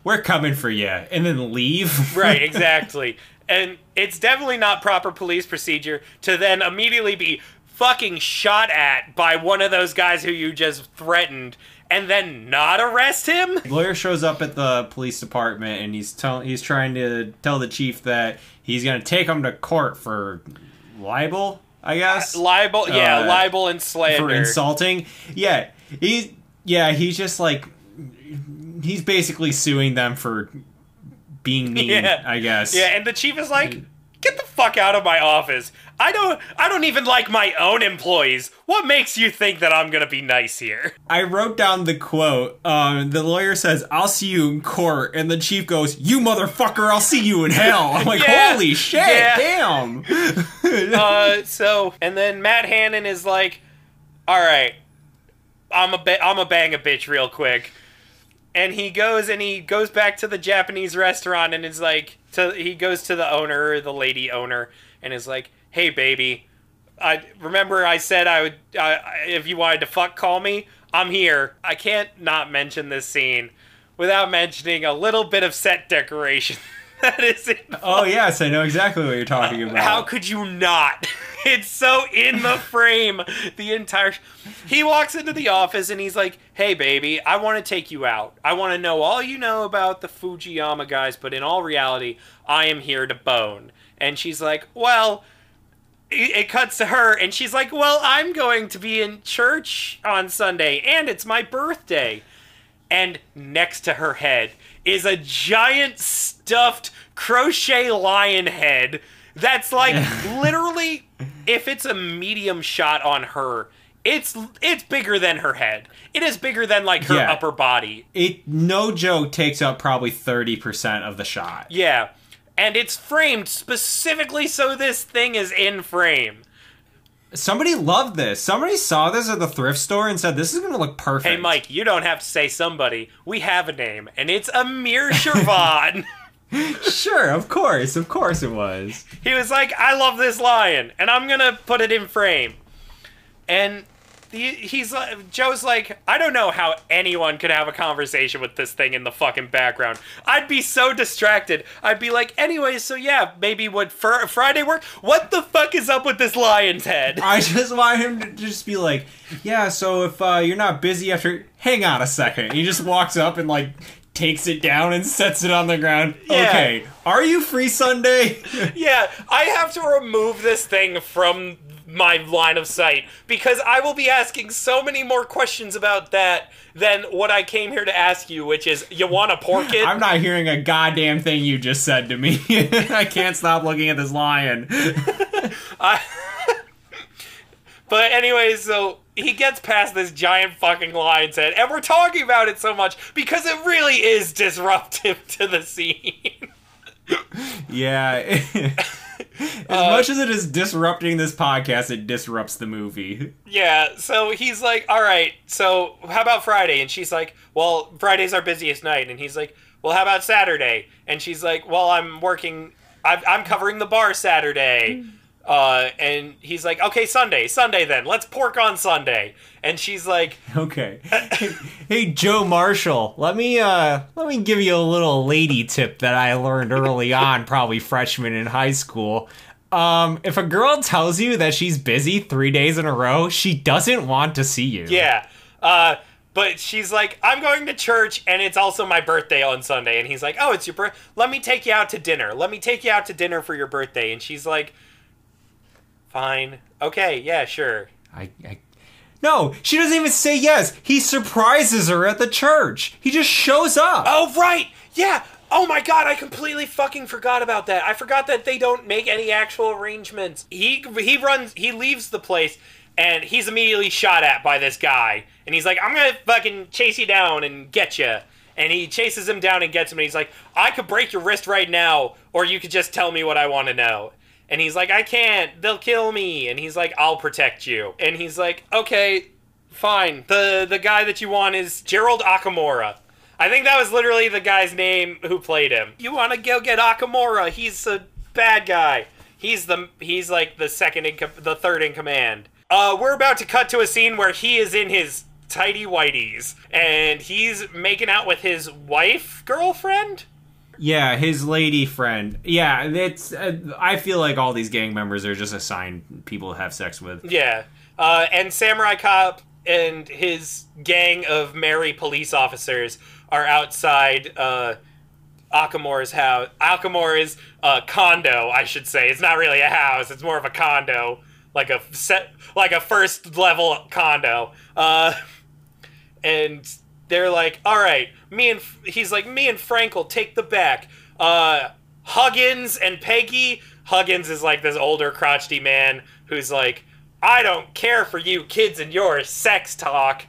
"We're coming for you," and then leave. Right, exactly. and it's definitely not proper police procedure to then immediately be fucking shot at by one of those guys who you just threatened and then not arrest him? Lawyer shows up at the police department and he's telling he's trying to tell the chief that he's going to take him to court for libel, I guess. Libel, yeah, Uh, libel and slander. for insulting. Yeah, he's yeah, he's just like he's basically suing them for being mean, Yeah. I guess. Yeah, and the chief is like, "Get the fuck out of my office. I don't I don't even like my own employees. What makes you think that I'm going to be nice here?" I wrote down the quote. Um, the lawyer says, "I'll see you in court," and the chief goes, "You motherfucker, I'll see you in hell." I'm like, Yeah. "Holy shit, Yeah. damn!" uh, so and then Matt Hannon is like, "All right, I'm a ba- I'm a bang a bitch real quick," and he goes and he goes back to the Japanese restaurant and is like, to he goes to the owner, the lady owner, and is like, "Hey, baby, I remember I said I would uh, if you wanted to fuck call me. I'm here. I can't not mention this scene without mentioning a little bit of set decoration." That is in oh yes, I know exactly what you're talking about. how could you not? It's so in the frame. The entire. He walks into the office and he's like, "Hey, baby, I want to take you out. I want to know all you know about the Fujiyama guys, but in all reality, I am here to bone." And she's like, "Well." It it cuts to her, and she's like, "Well, I'm going to be in church on Sunday, and it's my birthday." and next to her head is a giant stuffed crochet lion head that's like literally if it's a medium shot on her it's it's bigger than her head it is bigger than like her Yeah. upper body it no joke takes up probably 30% of the shot. yeah and it's framed specifically so this thing is in frame Somebody loved this. Somebody saw this at the thrift store and said this is going to look perfect. hey mike you don't have to say somebody we have a name and it's amir shervan Sure, of course. Of course it was. He was like, I love this lion, and I'm gonna put it in frame. And he's like, Joe's like, I don't know how anyone could have a conversation with this thing in the fucking background. I'd be so distracted. I'd be like, anyway, so yeah, maybe would fr- Friday work? What the fuck is up with this lion's head? I just want him to just be like, yeah, so if uh, you're not busy after. Hang on a second. He just walks up and, like, takes it down and sets it on the ground. Yeah. Okay, are you free Sunday? Yeah, I have to remove this thing from my line of sight because I will be asking so many more questions about that than what I came here to ask you, which is, you want to pork it? I'm not hearing a goddamn thing you just said to me. I can't stop looking at this lion. But anyway, so he gets past this giant fucking lion's head, and we're talking about it so much because it really is disruptive to the scene. Yeah. As uh, much as it is disrupting this podcast, it disrupts the movie. yeah, so he's like, all right, so how about Friday? And she's like, well, Friday's our busiest night. And he's like, well, how about Saturday? And she's like, well, I'm working, I'm, I'm covering the bar Saturday. Uh, and he's like, okay, Sunday, Sunday then. Let's pork on Sunday. And she's like, Okay. hey Joe Marshall, let me uh let me give you a little lady tip that I learned early on, probably freshman in high school. Um, if a girl tells you that she's busy three days in a row, she doesn't want to see you. Yeah. Uh, but she's like, I'm going to church and it's also my birthday on Sunday. And he's like, Oh, it's your birthday. Let me take you out to dinner. Let me take you out to dinner for your birthday. And she's like, Fine. Okay. Yeah, sure. I, I no, she doesn't even say yes. He surprises her at the church. He just shows up. Oh right, yeah. Oh my god, I completely fucking forgot about that. I forgot that they don't make any actual arrangements. He he runs, he leaves the place, and he's immediately shot at by this guy. And he's like, "I'm gonna fucking chase you down and get you." And he chases him down and gets him. And he's like, "I could break your wrist right now, or you could just tell me what I want to know." And he's like, "I can't. They'll kill me." And he's like, "I'll protect you." And he's like, "Okay, fine. The the guy that you want is Gerald Akamora." I think that was literally the guy's name who played him. You want to go get Akamora? He's a bad guy. He's the he's like the second in com- the third in command. Uh, we're about to cut to a scene where he is in his tidy whities and he's making out with his wife girlfriend. Yeah, his lady friend. Yeah, it's. Uh, I feel like all these gang members are just assigned people to have sex with. Yeah, uh, and Samurai Cop and his gang of merry police officers are outside uh, house. Akamora's uh, condo, I should say. It's not really a house. It's more of a condo, like a set, like a first level condo. Uh, and they're like, "All right, me and he's like, me and Frank will take the back." Uh, Huggins and Peggy. Huggins is like this older crotchety man who's like, "I don't care for you kids and your sex talk."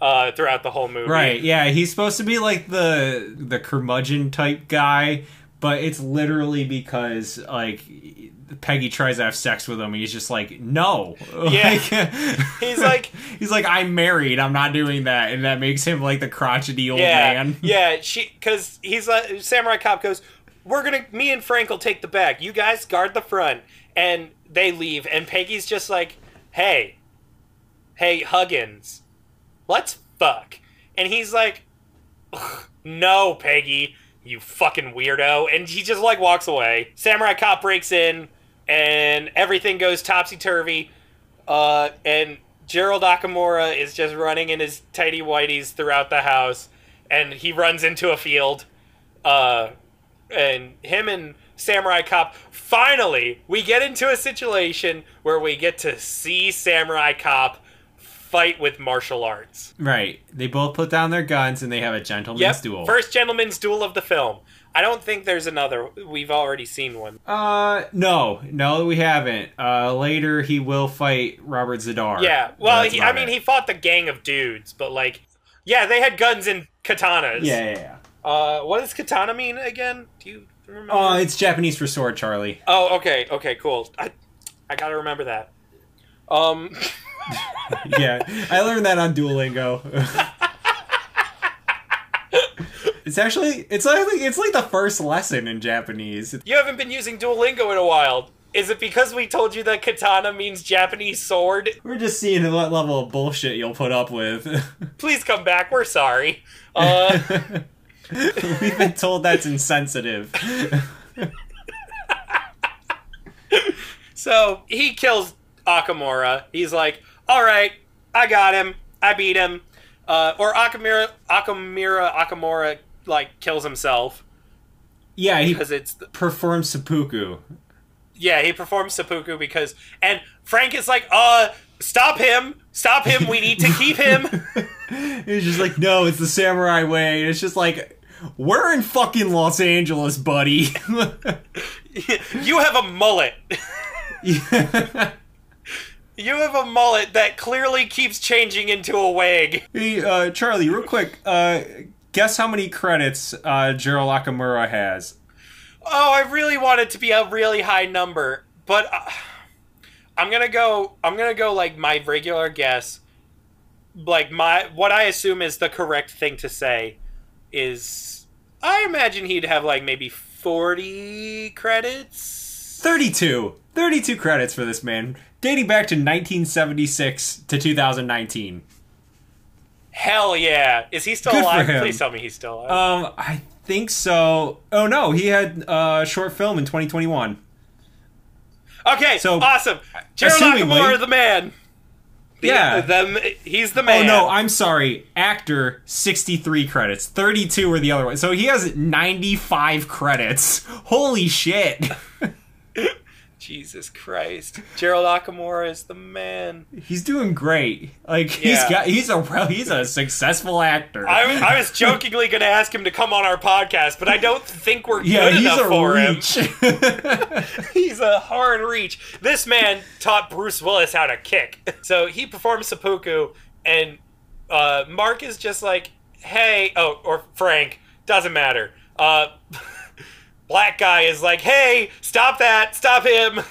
uh, throughout the whole movie. Right? Yeah, he's supposed to be like the the curmudgeon type guy, but it's literally because like Peggy tries to have sex with him, and he's just like, no. Yeah. he's like, he's like, I'm married. I'm not doing that, and that makes him like the crotchety old yeah, man. yeah. She because he's like Samurai Cop goes, we're gonna me and Frank will take the back. You guys guard the front, and they leave, and Peggy's just like, hey, hey Huggins let's fuck. And he's like, no, Peggy, you fucking weirdo. And he just like walks away. Samurai Cop breaks in, and everything goes topsy turvy. Uh, and Gerald Akamora is just running in his tidy whities throughout the house, and he runs into a field. Uh, and him and Samurai Cop finally we get into a situation where we get to see Samurai Cop fight with martial arts. Right. They both put down their guns and they have a gentleman's Yep, duel. first gentleman's duel of the film. I don't think there's another. We've already seen one. uh, no, no, we haven't. Uh, later he will fight Robert Z'Dar. Yeah, well, he, I mean, he fought the gang of dudes, but like, yeah, they had guns and katanas. Yeah, yeah, yeah. Uh, what does katana mean again? Do you remember? Oh, it's Japanese for sword, Charlie. oh, okay, okay, cool. I, I gotta remember that. Um, yeah, I learned that on Duolingo. it's actually it's like it's like the first lesson in Japanese. you haven't been using Duolingo in a while. Is it because we told you that katana means Japanese sword? We're just seeing what level of bullshit you'll put up with. Please come back. We're sorry. Uh, We've been told that's insensitive. So he kills Akamura. He's like, "All right, I got him. I beat him." Uh, or Akamura, Akamura, Akamura like kills himself Yeah, he because it's the, performs seppuku. yeah he performs seppuku because and Frank is like, "Uh, stop him, stop him. We need to keep him." He's just like, no, it's the samurai way. And it's just like, we're in fucking Los Angeles, buddy. you have a mullet. Yeah. You have a mullet that clearly keeps changing into a wig. Hey, uh, Charlie, real quick, uh, guess how many credits uh, Gerald Akamura has? Oh, I really want it to be a really high number, but uh, I'm gonna go. I'm gonna go like my regular guess. Like my what I assume is the correct thing to say is I imagine he'd have like maybe forty credits. 32. 32 credits for this man, dating back to 1976 to 2019. Hell yeah! Is he still Good alive? Please tell me he's still alive. Um, I think so. Oh no, he had a short film in 2021. okay, so, awesome. Assumingly- Nakamura, the man. The- Yeah. the, he's the man. Oh man. no, I'm sorry. Actor 63 credits. 32 are the other one. So he has 95 credits. Holy shit. Jesus Christ. Gerald Nakamura is the man. He's doing great. Like he's got he's a real- he's a successful actor. I, I was jokingly going to ask him to come on our podcast, but I don't think we're yeah, good he's enough a for reach. him. He's a hard reach. This man taught Bruce Willis how to kick. So he performs seppuku, and uh, Mark is just like, hey, oh, or Frank, doesn't matter. Uh, black guy is like, hey, stop that, stop him.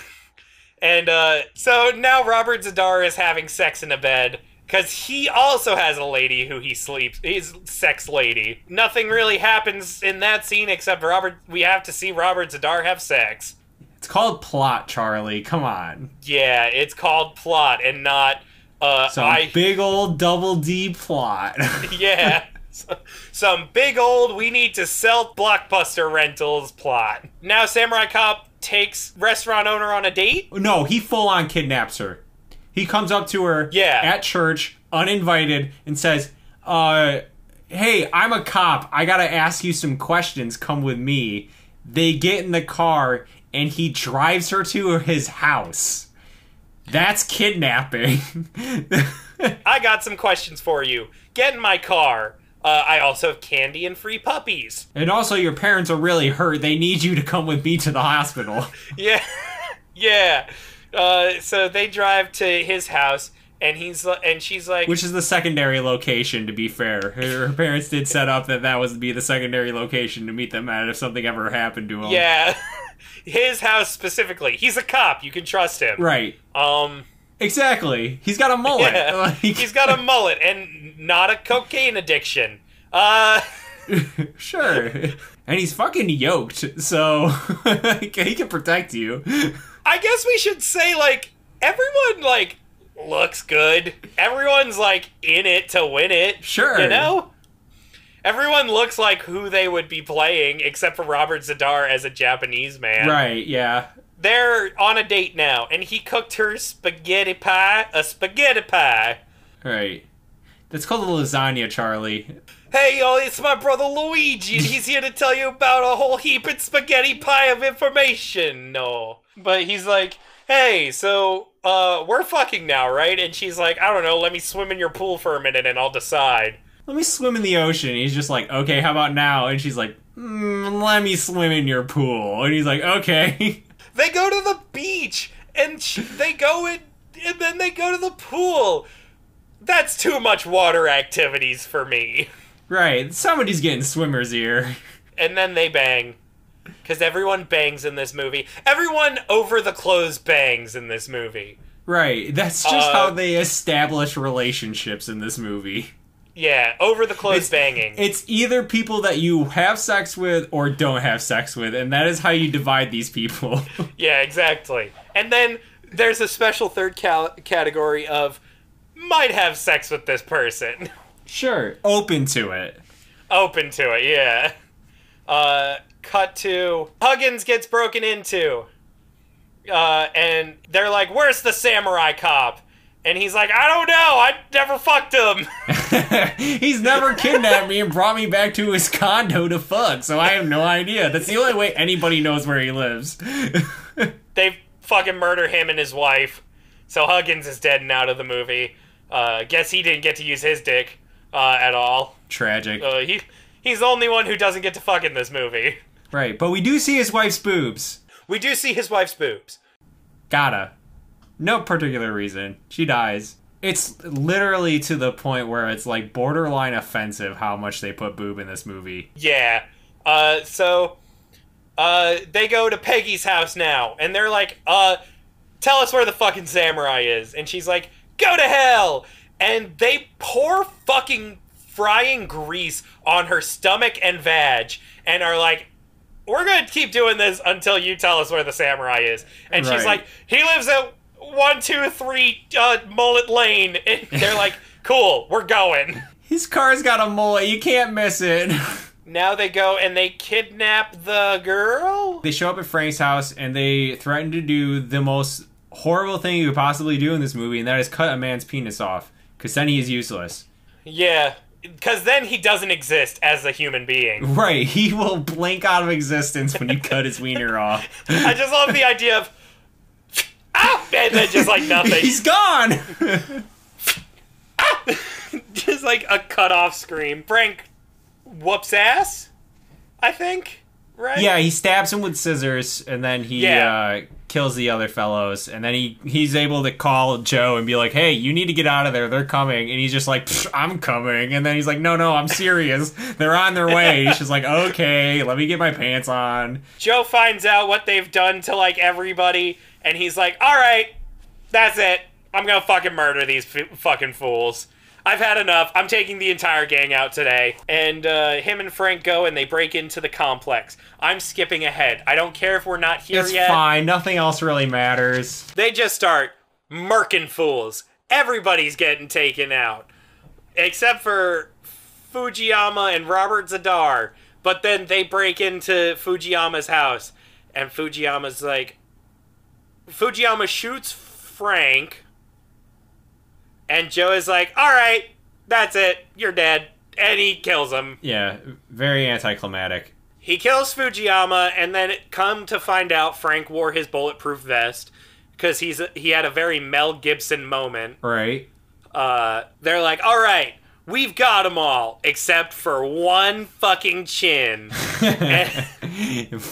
And uh, so now Robert Z'Dar is having sex in a bed because he also has a lady who he sleeps. He's sex lady. Nothing really happens in that scene except Robert. We have to see Robert Z'Dar have sex. it's called plot, Charlie. Come on. Yeah, it's called plot and not. Uh, Some I big old double D plot. yeah. Some big old we need to sell blockbuster rentals plot. Now Samurai Cop takes restaurant owner on a date. no, he full on kidnaps her. He comes up to her Yeah. at church, uninvited, and says, uh, hey, I'm a cop. I gotta ask you some questions. Come with me. They get in the car and he drives her to his house. That's kidnapping. I got some questions for you. Get in my car. Uh, I also have candy and free puppies. and also, your parents are really hurt. They need you to come with me to the hospital. Yeah, yeah. Uh, so they drive to his house, and he's and she's like, Which is the secondary location, to be fair. Her, her parents did set up that that was to be the secondary location to meet them at if something ever happened to him. yeah, his house specifically. He's a cop. You can trust him. Right. Um, Exactly. He's got a mullet. yeah. He's got a mullet and not a cocaine addiction. Uh, sure. And he's fucking yoked, so he can protect you. I guess we should say like everyone like looks good. Everyone's like in it to win it. Sure. You know? Everyone looks like who they would be playing, except for Robert Z'Dar as a Japanese man. Right, yeah. They're on a date now, and he cooked her spaghetti pie, a spaghetti pie. Right. That's called a lasagna, Charlie. Hey, yo, it's my brother Luigi, and he's here to tell you about a whole heap of spaghetti pie of information. No. But he's like, hey, so, uh, we're fucking now, right? And she's like, I don't know, let me swim in your pool for a minute and I'll decide. Let me swim in the ocean. He's just like, okay, how about now? And she's like, mm, let me swim in your pool. And he's like, okay. They go to the beach, and they go in, and then they go to the pool. That's too much water activities for me. right. Somebody's getting swimmer's ear. And then they bang. Because everyone bangs in this movie. Everyone over the clothes bangs in this movie. Right. That's just Uh, how they establish relationships in this movie. Yeah, over the clothes It's- banging. It's either people that you have sex with or don't have sex with, and that is how you divide these people. yeah, exactly. And then there's a special third cal- category of might have sex with this person. sure. Open to it. Open to it, yeah. Uh, cut to Huggins gets broken into. Uh, and they're like, Where's the samurai cop? And he's like, I don't know, I never fucked him. He's never kidnapped me and brought me back to his condo to fuck, so I have no idea. That's the only way anybody knows where he lives. they fucking murder him and his wife. So Huggins is dead and out of the movie. Uh, guess he didn't get to use his dick uh, at all. Tragic. Uh, he he's the only one who doesn't get to fuck in this movie. Right, but we do see his wife's boobs. We do see his wife's boobs. Gotta. No particular reason. She dies. It's literally to the point where it's like borderline offensive how much they put boob in this movie. Yeah. Uh, so uh, they go to Peggy's house now, and they're like, uh, tell us where the fucking samurai is. And she's like, go to hell. And they pour fucking frying grease on her stomach and vag, and are like, we're gonna keep doing this until you tell us where the samurai is. And she's like, he lives at one, two, three, uh, Mullet Lane. And they're like, cool, we're going. His car's got a mullet, you can't miss it. Now they go and they kidnap the girl. they show up at Frank's house and they threaten to do the most horrible thing you could possibly do in this movie, and that is cut a man's penis off. Because then he is useless. Yeah, because then he doesn't exist as a human being. Right, he will blink out of existence when you cut his wiener off. I just love the idea of ah, and then just like nothing, He's gone. just like a cut off scream. Frank whoops ass, I think. Right? yeah, he stabs him with scissors, and then he Yeah. uh, kills the other fellows, and then he he's able to call Joe and be like, "Hey, you need to get out of there. They're coming." And he's just like, "I'm coming," and then he's like, "No, no, I'm serious. They're on their way." He's just like, "Okay, let me get my pants on." Joe finds out what they've done to like everybody, and he's like, "All right, that's it. I'm gonna fucking murder these fucking fools. I've had enough. I'm taking the entire gang out today." And uh, him and Frank go and they break into the complex. I'm skipping ahead. I don't care if we're not here It's yet. It's fine. Nothing else really matters. They just start murking fools. Everybody's getting taken out, except for Fujiyama and Robert Z'Dar. But then they break into Fujiyama's house, and Fujiyama's like, Fujiyama shoots Frank, and Joe is like, "All right, that's it. You're dead," and he kills him. Yeah, very anticlimactic. He kills Fujiyama, and then come to find out, Frank wore his bulletproof vest because he's he had a very Mel Gibson moment. Right? Uh, they're like, "All right, we've got them all except for one fucking chin."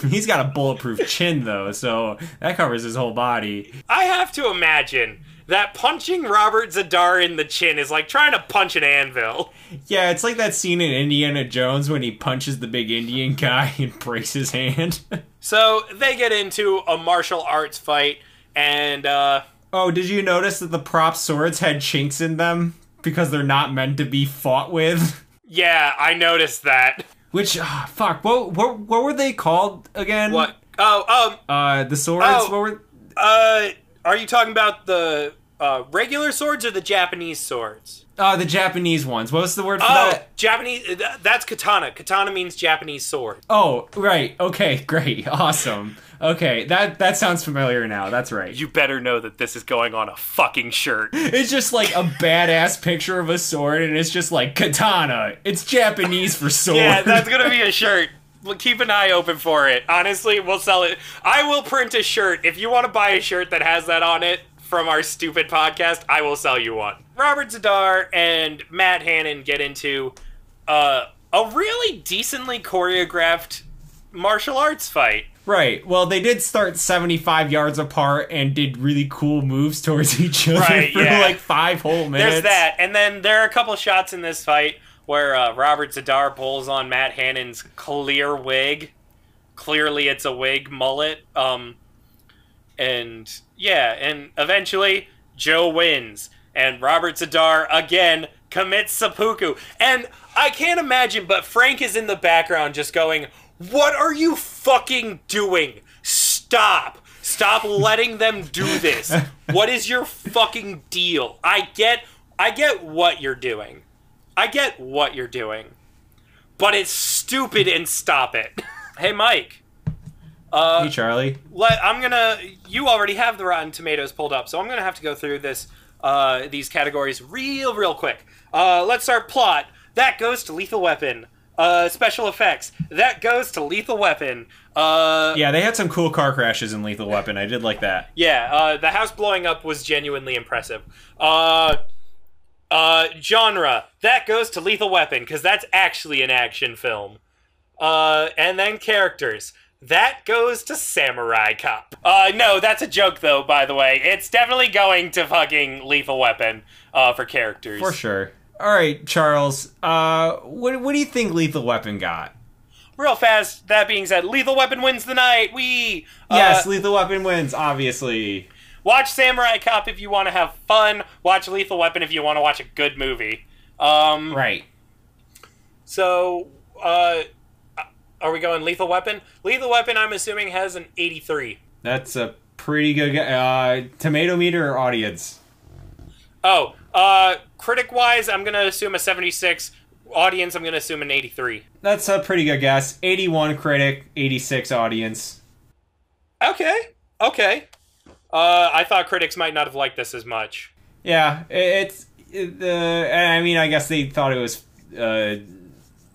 He's got a bulletproof chin though, so that covers his whole body. I have to imagine that punching Robert Z'Dar in the chin is like trying to punch an anvil. Yeah, it's like that scene in Indiana Jones when he punches the big Indian guy and breaks his hand. So they get into a martial arts fight, and uh, oh, did you notice that the prop swords had chinks in them because they're not meant to be fought with? yeah, I noticed that. Which ah, fuck, what, what what were they called again? What? Oh, um, Uh, the swords. Oh. What were? Uh, are you talking about the uh, regular swords or the Japanese swords? Uh, the Japanese ones. What was the word for Oh, that? Japanese. That's katana. Katana means Japanese sword. Oh, right. Okay, great, awesome. Okay, that that sounds familiar now. That's right. You better know that this is going on a fucking shirt. It's just like a badass picture of a sword, and it's just like katana. It's Japanese for sword. Yeah, that's gonna be a shirt. Well, keep an eye open for it. Honestly, we'll sell it. I will print a shirt. If you want to buy a shirt that has that on it from our stupid podcast, I will sell you one. Robert Z'Dar and Matt Hannon get into uh, a really decently choreographed martial arts fight. Right. Well, they did start seventy-five yards apart and did really cool moves towards each other Right, for yeah. like five whole minutes. There's that, and then there are a couple shots in this fight where uh, Robert Z'Dar pulls on Matt Hannon's clear wig. Clearly, it's a wig mullet. Um, and yeah, and eventually Joe wins, and Robert Z'Dar again commits seppuku. And I can't imagine, but Frank is in the background just going, "What are you fucking doing? Stop!" Stop letting them do this. What is your fucking deal? I get I get what you're doing. I get what you're doing. But it's stupid and stop it. hey Mike, Uh, Hey, Charlie. let I'm gonna you already have the Rotten Tomatoes pulled up, so I'm gonna have to go through this uh, these categories real real quick. Uh, let's start plot. That goes to Lethal Weapon. Uh, special effects. That goes to Lethal Weapon. Uh, Yeah, they had some cool car crashes in Lethal Weapon. I did like that. Yeah, uh, the house blowing up was genuinely impressive. Uh, uh, genre that goes to Lethal Weapon because that's actually an action film. Uh, and then characters that goes to Samurai Cop. Uh, no, that's a joke though. By the way, it's definitely going to fucking Lethal Weapon. Uh, for characters. For sure. All right, Charles. Uh, what what do you think Lethal Weapon got? Real fast. That being said, Lethal Weapon wins the night. We Yes, uh, Lethal Weapon wins. Obviously. Watch Samurai Cop if you want to have fun. Watch Lethal Weapon if you want to watch a good movie. Um, Right. So, uh, are we going Lethal Weapon? Lethal Weapon, I'm assuming, has an 83. That's a pretty good. Uh, tomato meter or audience? Oh, uh, critic wise, I'm gonna assume a 76. Audience, I'm gonna assume an 83. That's a pretty good guess. 81 critic, 86 audience. Okay, okay. Uh, I thought critics might not have liked this as much. Yeah, i- it's. It, uh, I mean, I guess they thought it was, uh,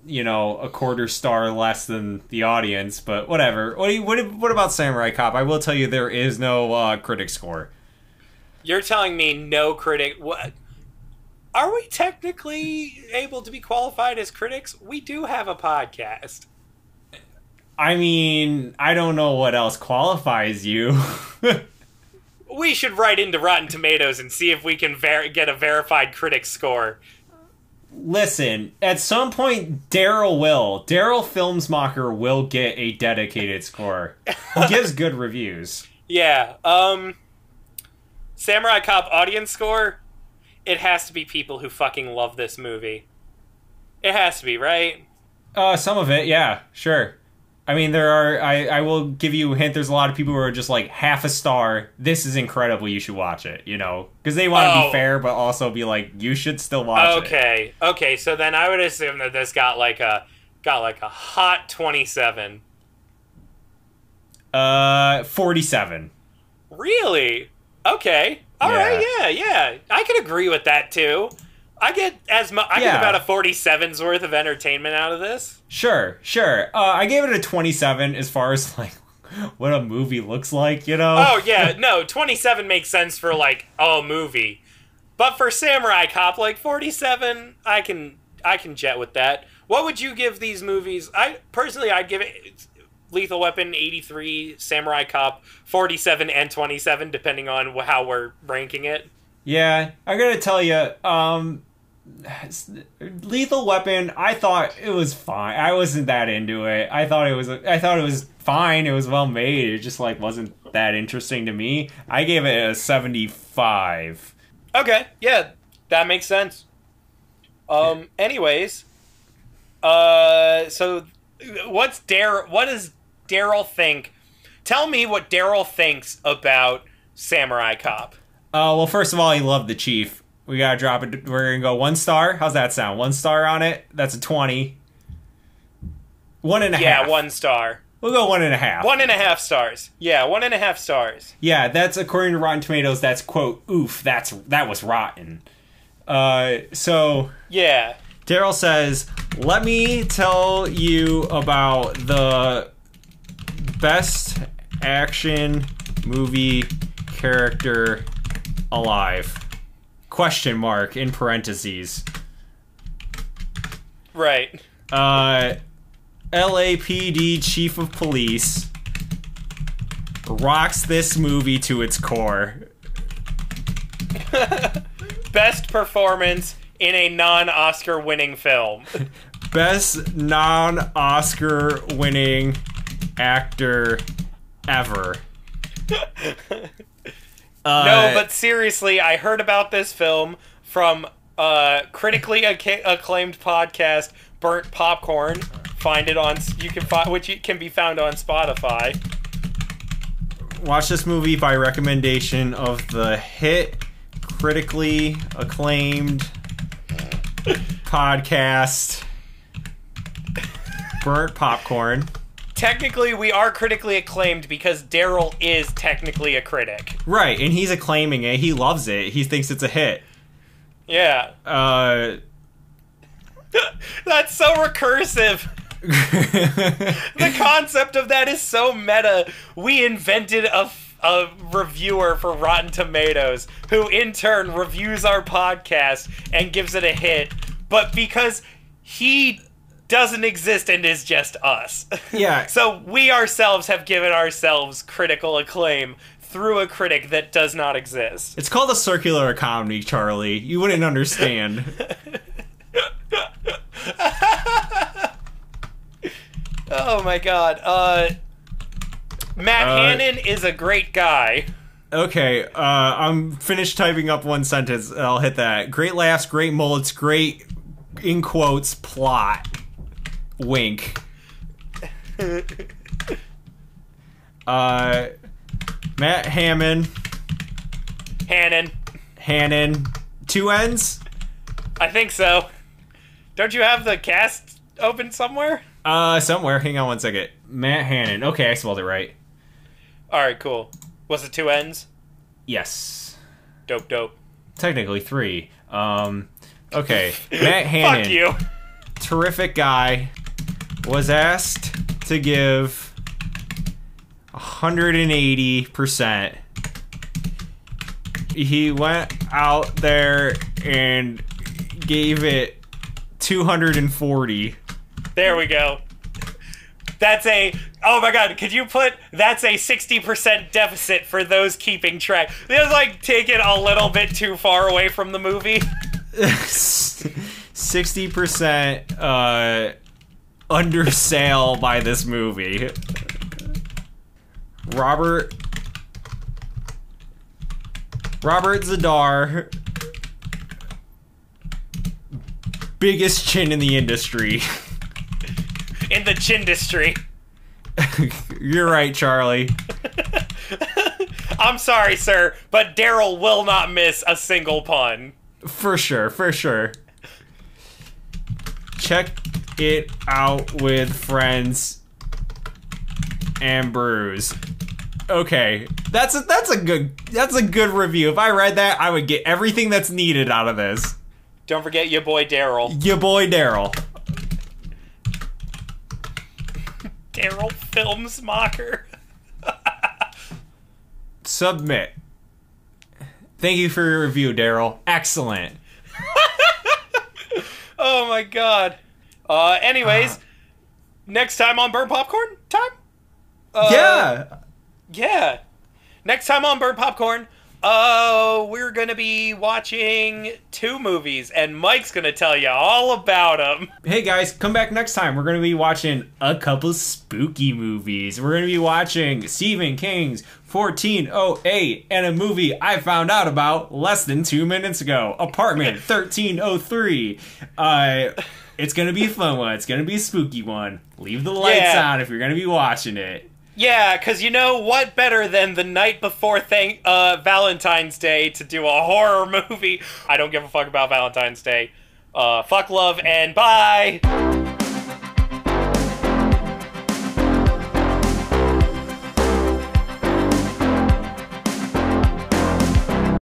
you know, a quarter star less than the audience, but whatever. What you, what, what about Samurai Cop? I will tell you, there is no uh, critic score. You're telling me no critic. What? Are we technically able to be qualified as critics? We do have a podcast. I mean, I don't know what else qualifies you. We should write into Rotten Tomatoes and see if we can ver- get a verified critic score. Listen, at some point, Daryl will. Daryl Filmsmacher will get a dedicated score. He gives good reviews. Yeah. Um. Samurai Cop audience score. It has to be people who fucking love this movie. It has to be right. Uh, some of it, yeah, sure. I mean, there are. I, I will give you a hint. There's a lot of people who are just like half a star. This is incredible. You should watch it. You know, because they want to Oh. be fair, but also be like, you should still watch it. Okay. Okay. So then I would assume that this got like a got like a hot twenty seven. Uh, forty-seven. Really? Okay. All right. Yeah. Yeah. Yeah. I can agree with that too. I get as much. I Yeah. get about a 47's worth of entertainment out of this. Sure, sure. Uh, I gave it a twenty-seven as far as like what a movie looks like. You know. Oh yeah, no, 27 makes sense for like a movie. But for Samurai Cop like 47, I can I can jet with that. What would you give these movies? I personally I'd give it Lethal Weapon 83, Samurai Cop 47 and 27 depending on how we're ranking it. Yeah, I gotta tell you, um, Lethal Weapon. I thought it was fine. I wasn't that into it. I thought it was. I thought it was fine. It was well made. It just like wasn't that interesting to me. I gave it a seventy-five. Okay, yeah, that makes sense. Um anyways, uh so what's Dare? what does Daryl think? Tell me what Daryl thinks about Samurai Cop. Uh, well, first of all, he loved the chief. We gotta drop it. We're gonna go one star. How's that sound? One star on it. That's a twenty. One and a half. Yeah, one star. We'll go one and a half. One and a half stars. Yeah, one and a half stars. Yeah, that's according to Rotten Tomatoes. That's quote. Oof. That's that was rotten. Uh, so Yeah. Daryl says, "Let me tell you about the best action movie character alive." Question mark in parentheses. Right. Uh, LAPD chief of police rocks this movie to its core. Best performance in a non-Oscar winning film. Best non-Oscar winning actor ever. Uh, no, but seriously, I heard about this film from uh, critically acclaimed podcast Burnt Popcorn. Find it on you can find which can be found on Spotify. watch this movie by recommendation of the hit, critically acclaimed podcast Burnt Popcorn. Technically, we are critically acclaimed because Daryl is technically a critic. Right, and he's acclaiming it. He loves it. He thinks it's a hit. Yeah, Uh, that's so recursive. The concept of that is so meta. We invented a a reviewer for Rotten Tomatoes who, in turn, reviews our podcast and gives it a hit. But because he doesn't exist and is just us. yeah. so we ourselves have given ourselves critical acclaim through a critic that does not exist. It's called a circular economy, Charlie. You wouldn't understand. Oh my god. Uh Matt Uh, Hannon is a great guy. Okay, uh, I'm finished typing up one sentence. I'll hit that. Great laughs, great mullets, great, in quotes, plot. Wink. uh, Matt Hammond, Hannon. Hannon, two ends? I think so. Don't you have the cast open somewhere? Uh, somewhere. Hang on one second. Matt Hannon. Okay, I spelled it right. All right, cool. Was it two ends? Yes. Dope, dope. Technically three. Um, okay. Matt Hannon. Fuck you. terrific guy, was asked to give 180%. he went out there and gave it 240. There we go. That's a oh my god, could you put that's a 60% deficit for those keeping track. It was like taken a little bit too far away from the movie. 60% uh under sale by this movie. Robert Robert Z'Dar biggest chin in the industry. In the chindustry. You're right, Charlie. I'm sorry, sir, but Daryl will not miss a single pun. For sure, for sure. Check it out with friends and brews. Okay, that's a, that's a good that's a good review. If I read that, I would get everything that's needed out of this. Don't forget your boy Daryl. Your boy Daryl. Daryl Films Mocker. Submit. Thank you for your review, Daryl. Excellent. Oh my god. Uh, anyways, next time on Burn Popcorn time? Uh, yeah. Yeah. Next time on Burn Popcorn, uh, we're gonna be watching two movies, and Mike's gonna tell you all about them. Hey guys, come back next time. We're going to be watching a couple spooky movies. We're going to be watching Stephen King's 1408 and a movie I found out about less than two minutes ago Apartment 1303. Uh, it's to be a fun one. It's to be a spooky one. Leave the lights Yeah. on if you're to be watching it. Yeah, because you know what better than the night before thank uh, Valentine's Day to do a horror movie? I don't give a fuck about Valentine's Day. Uh, fuck love and bye.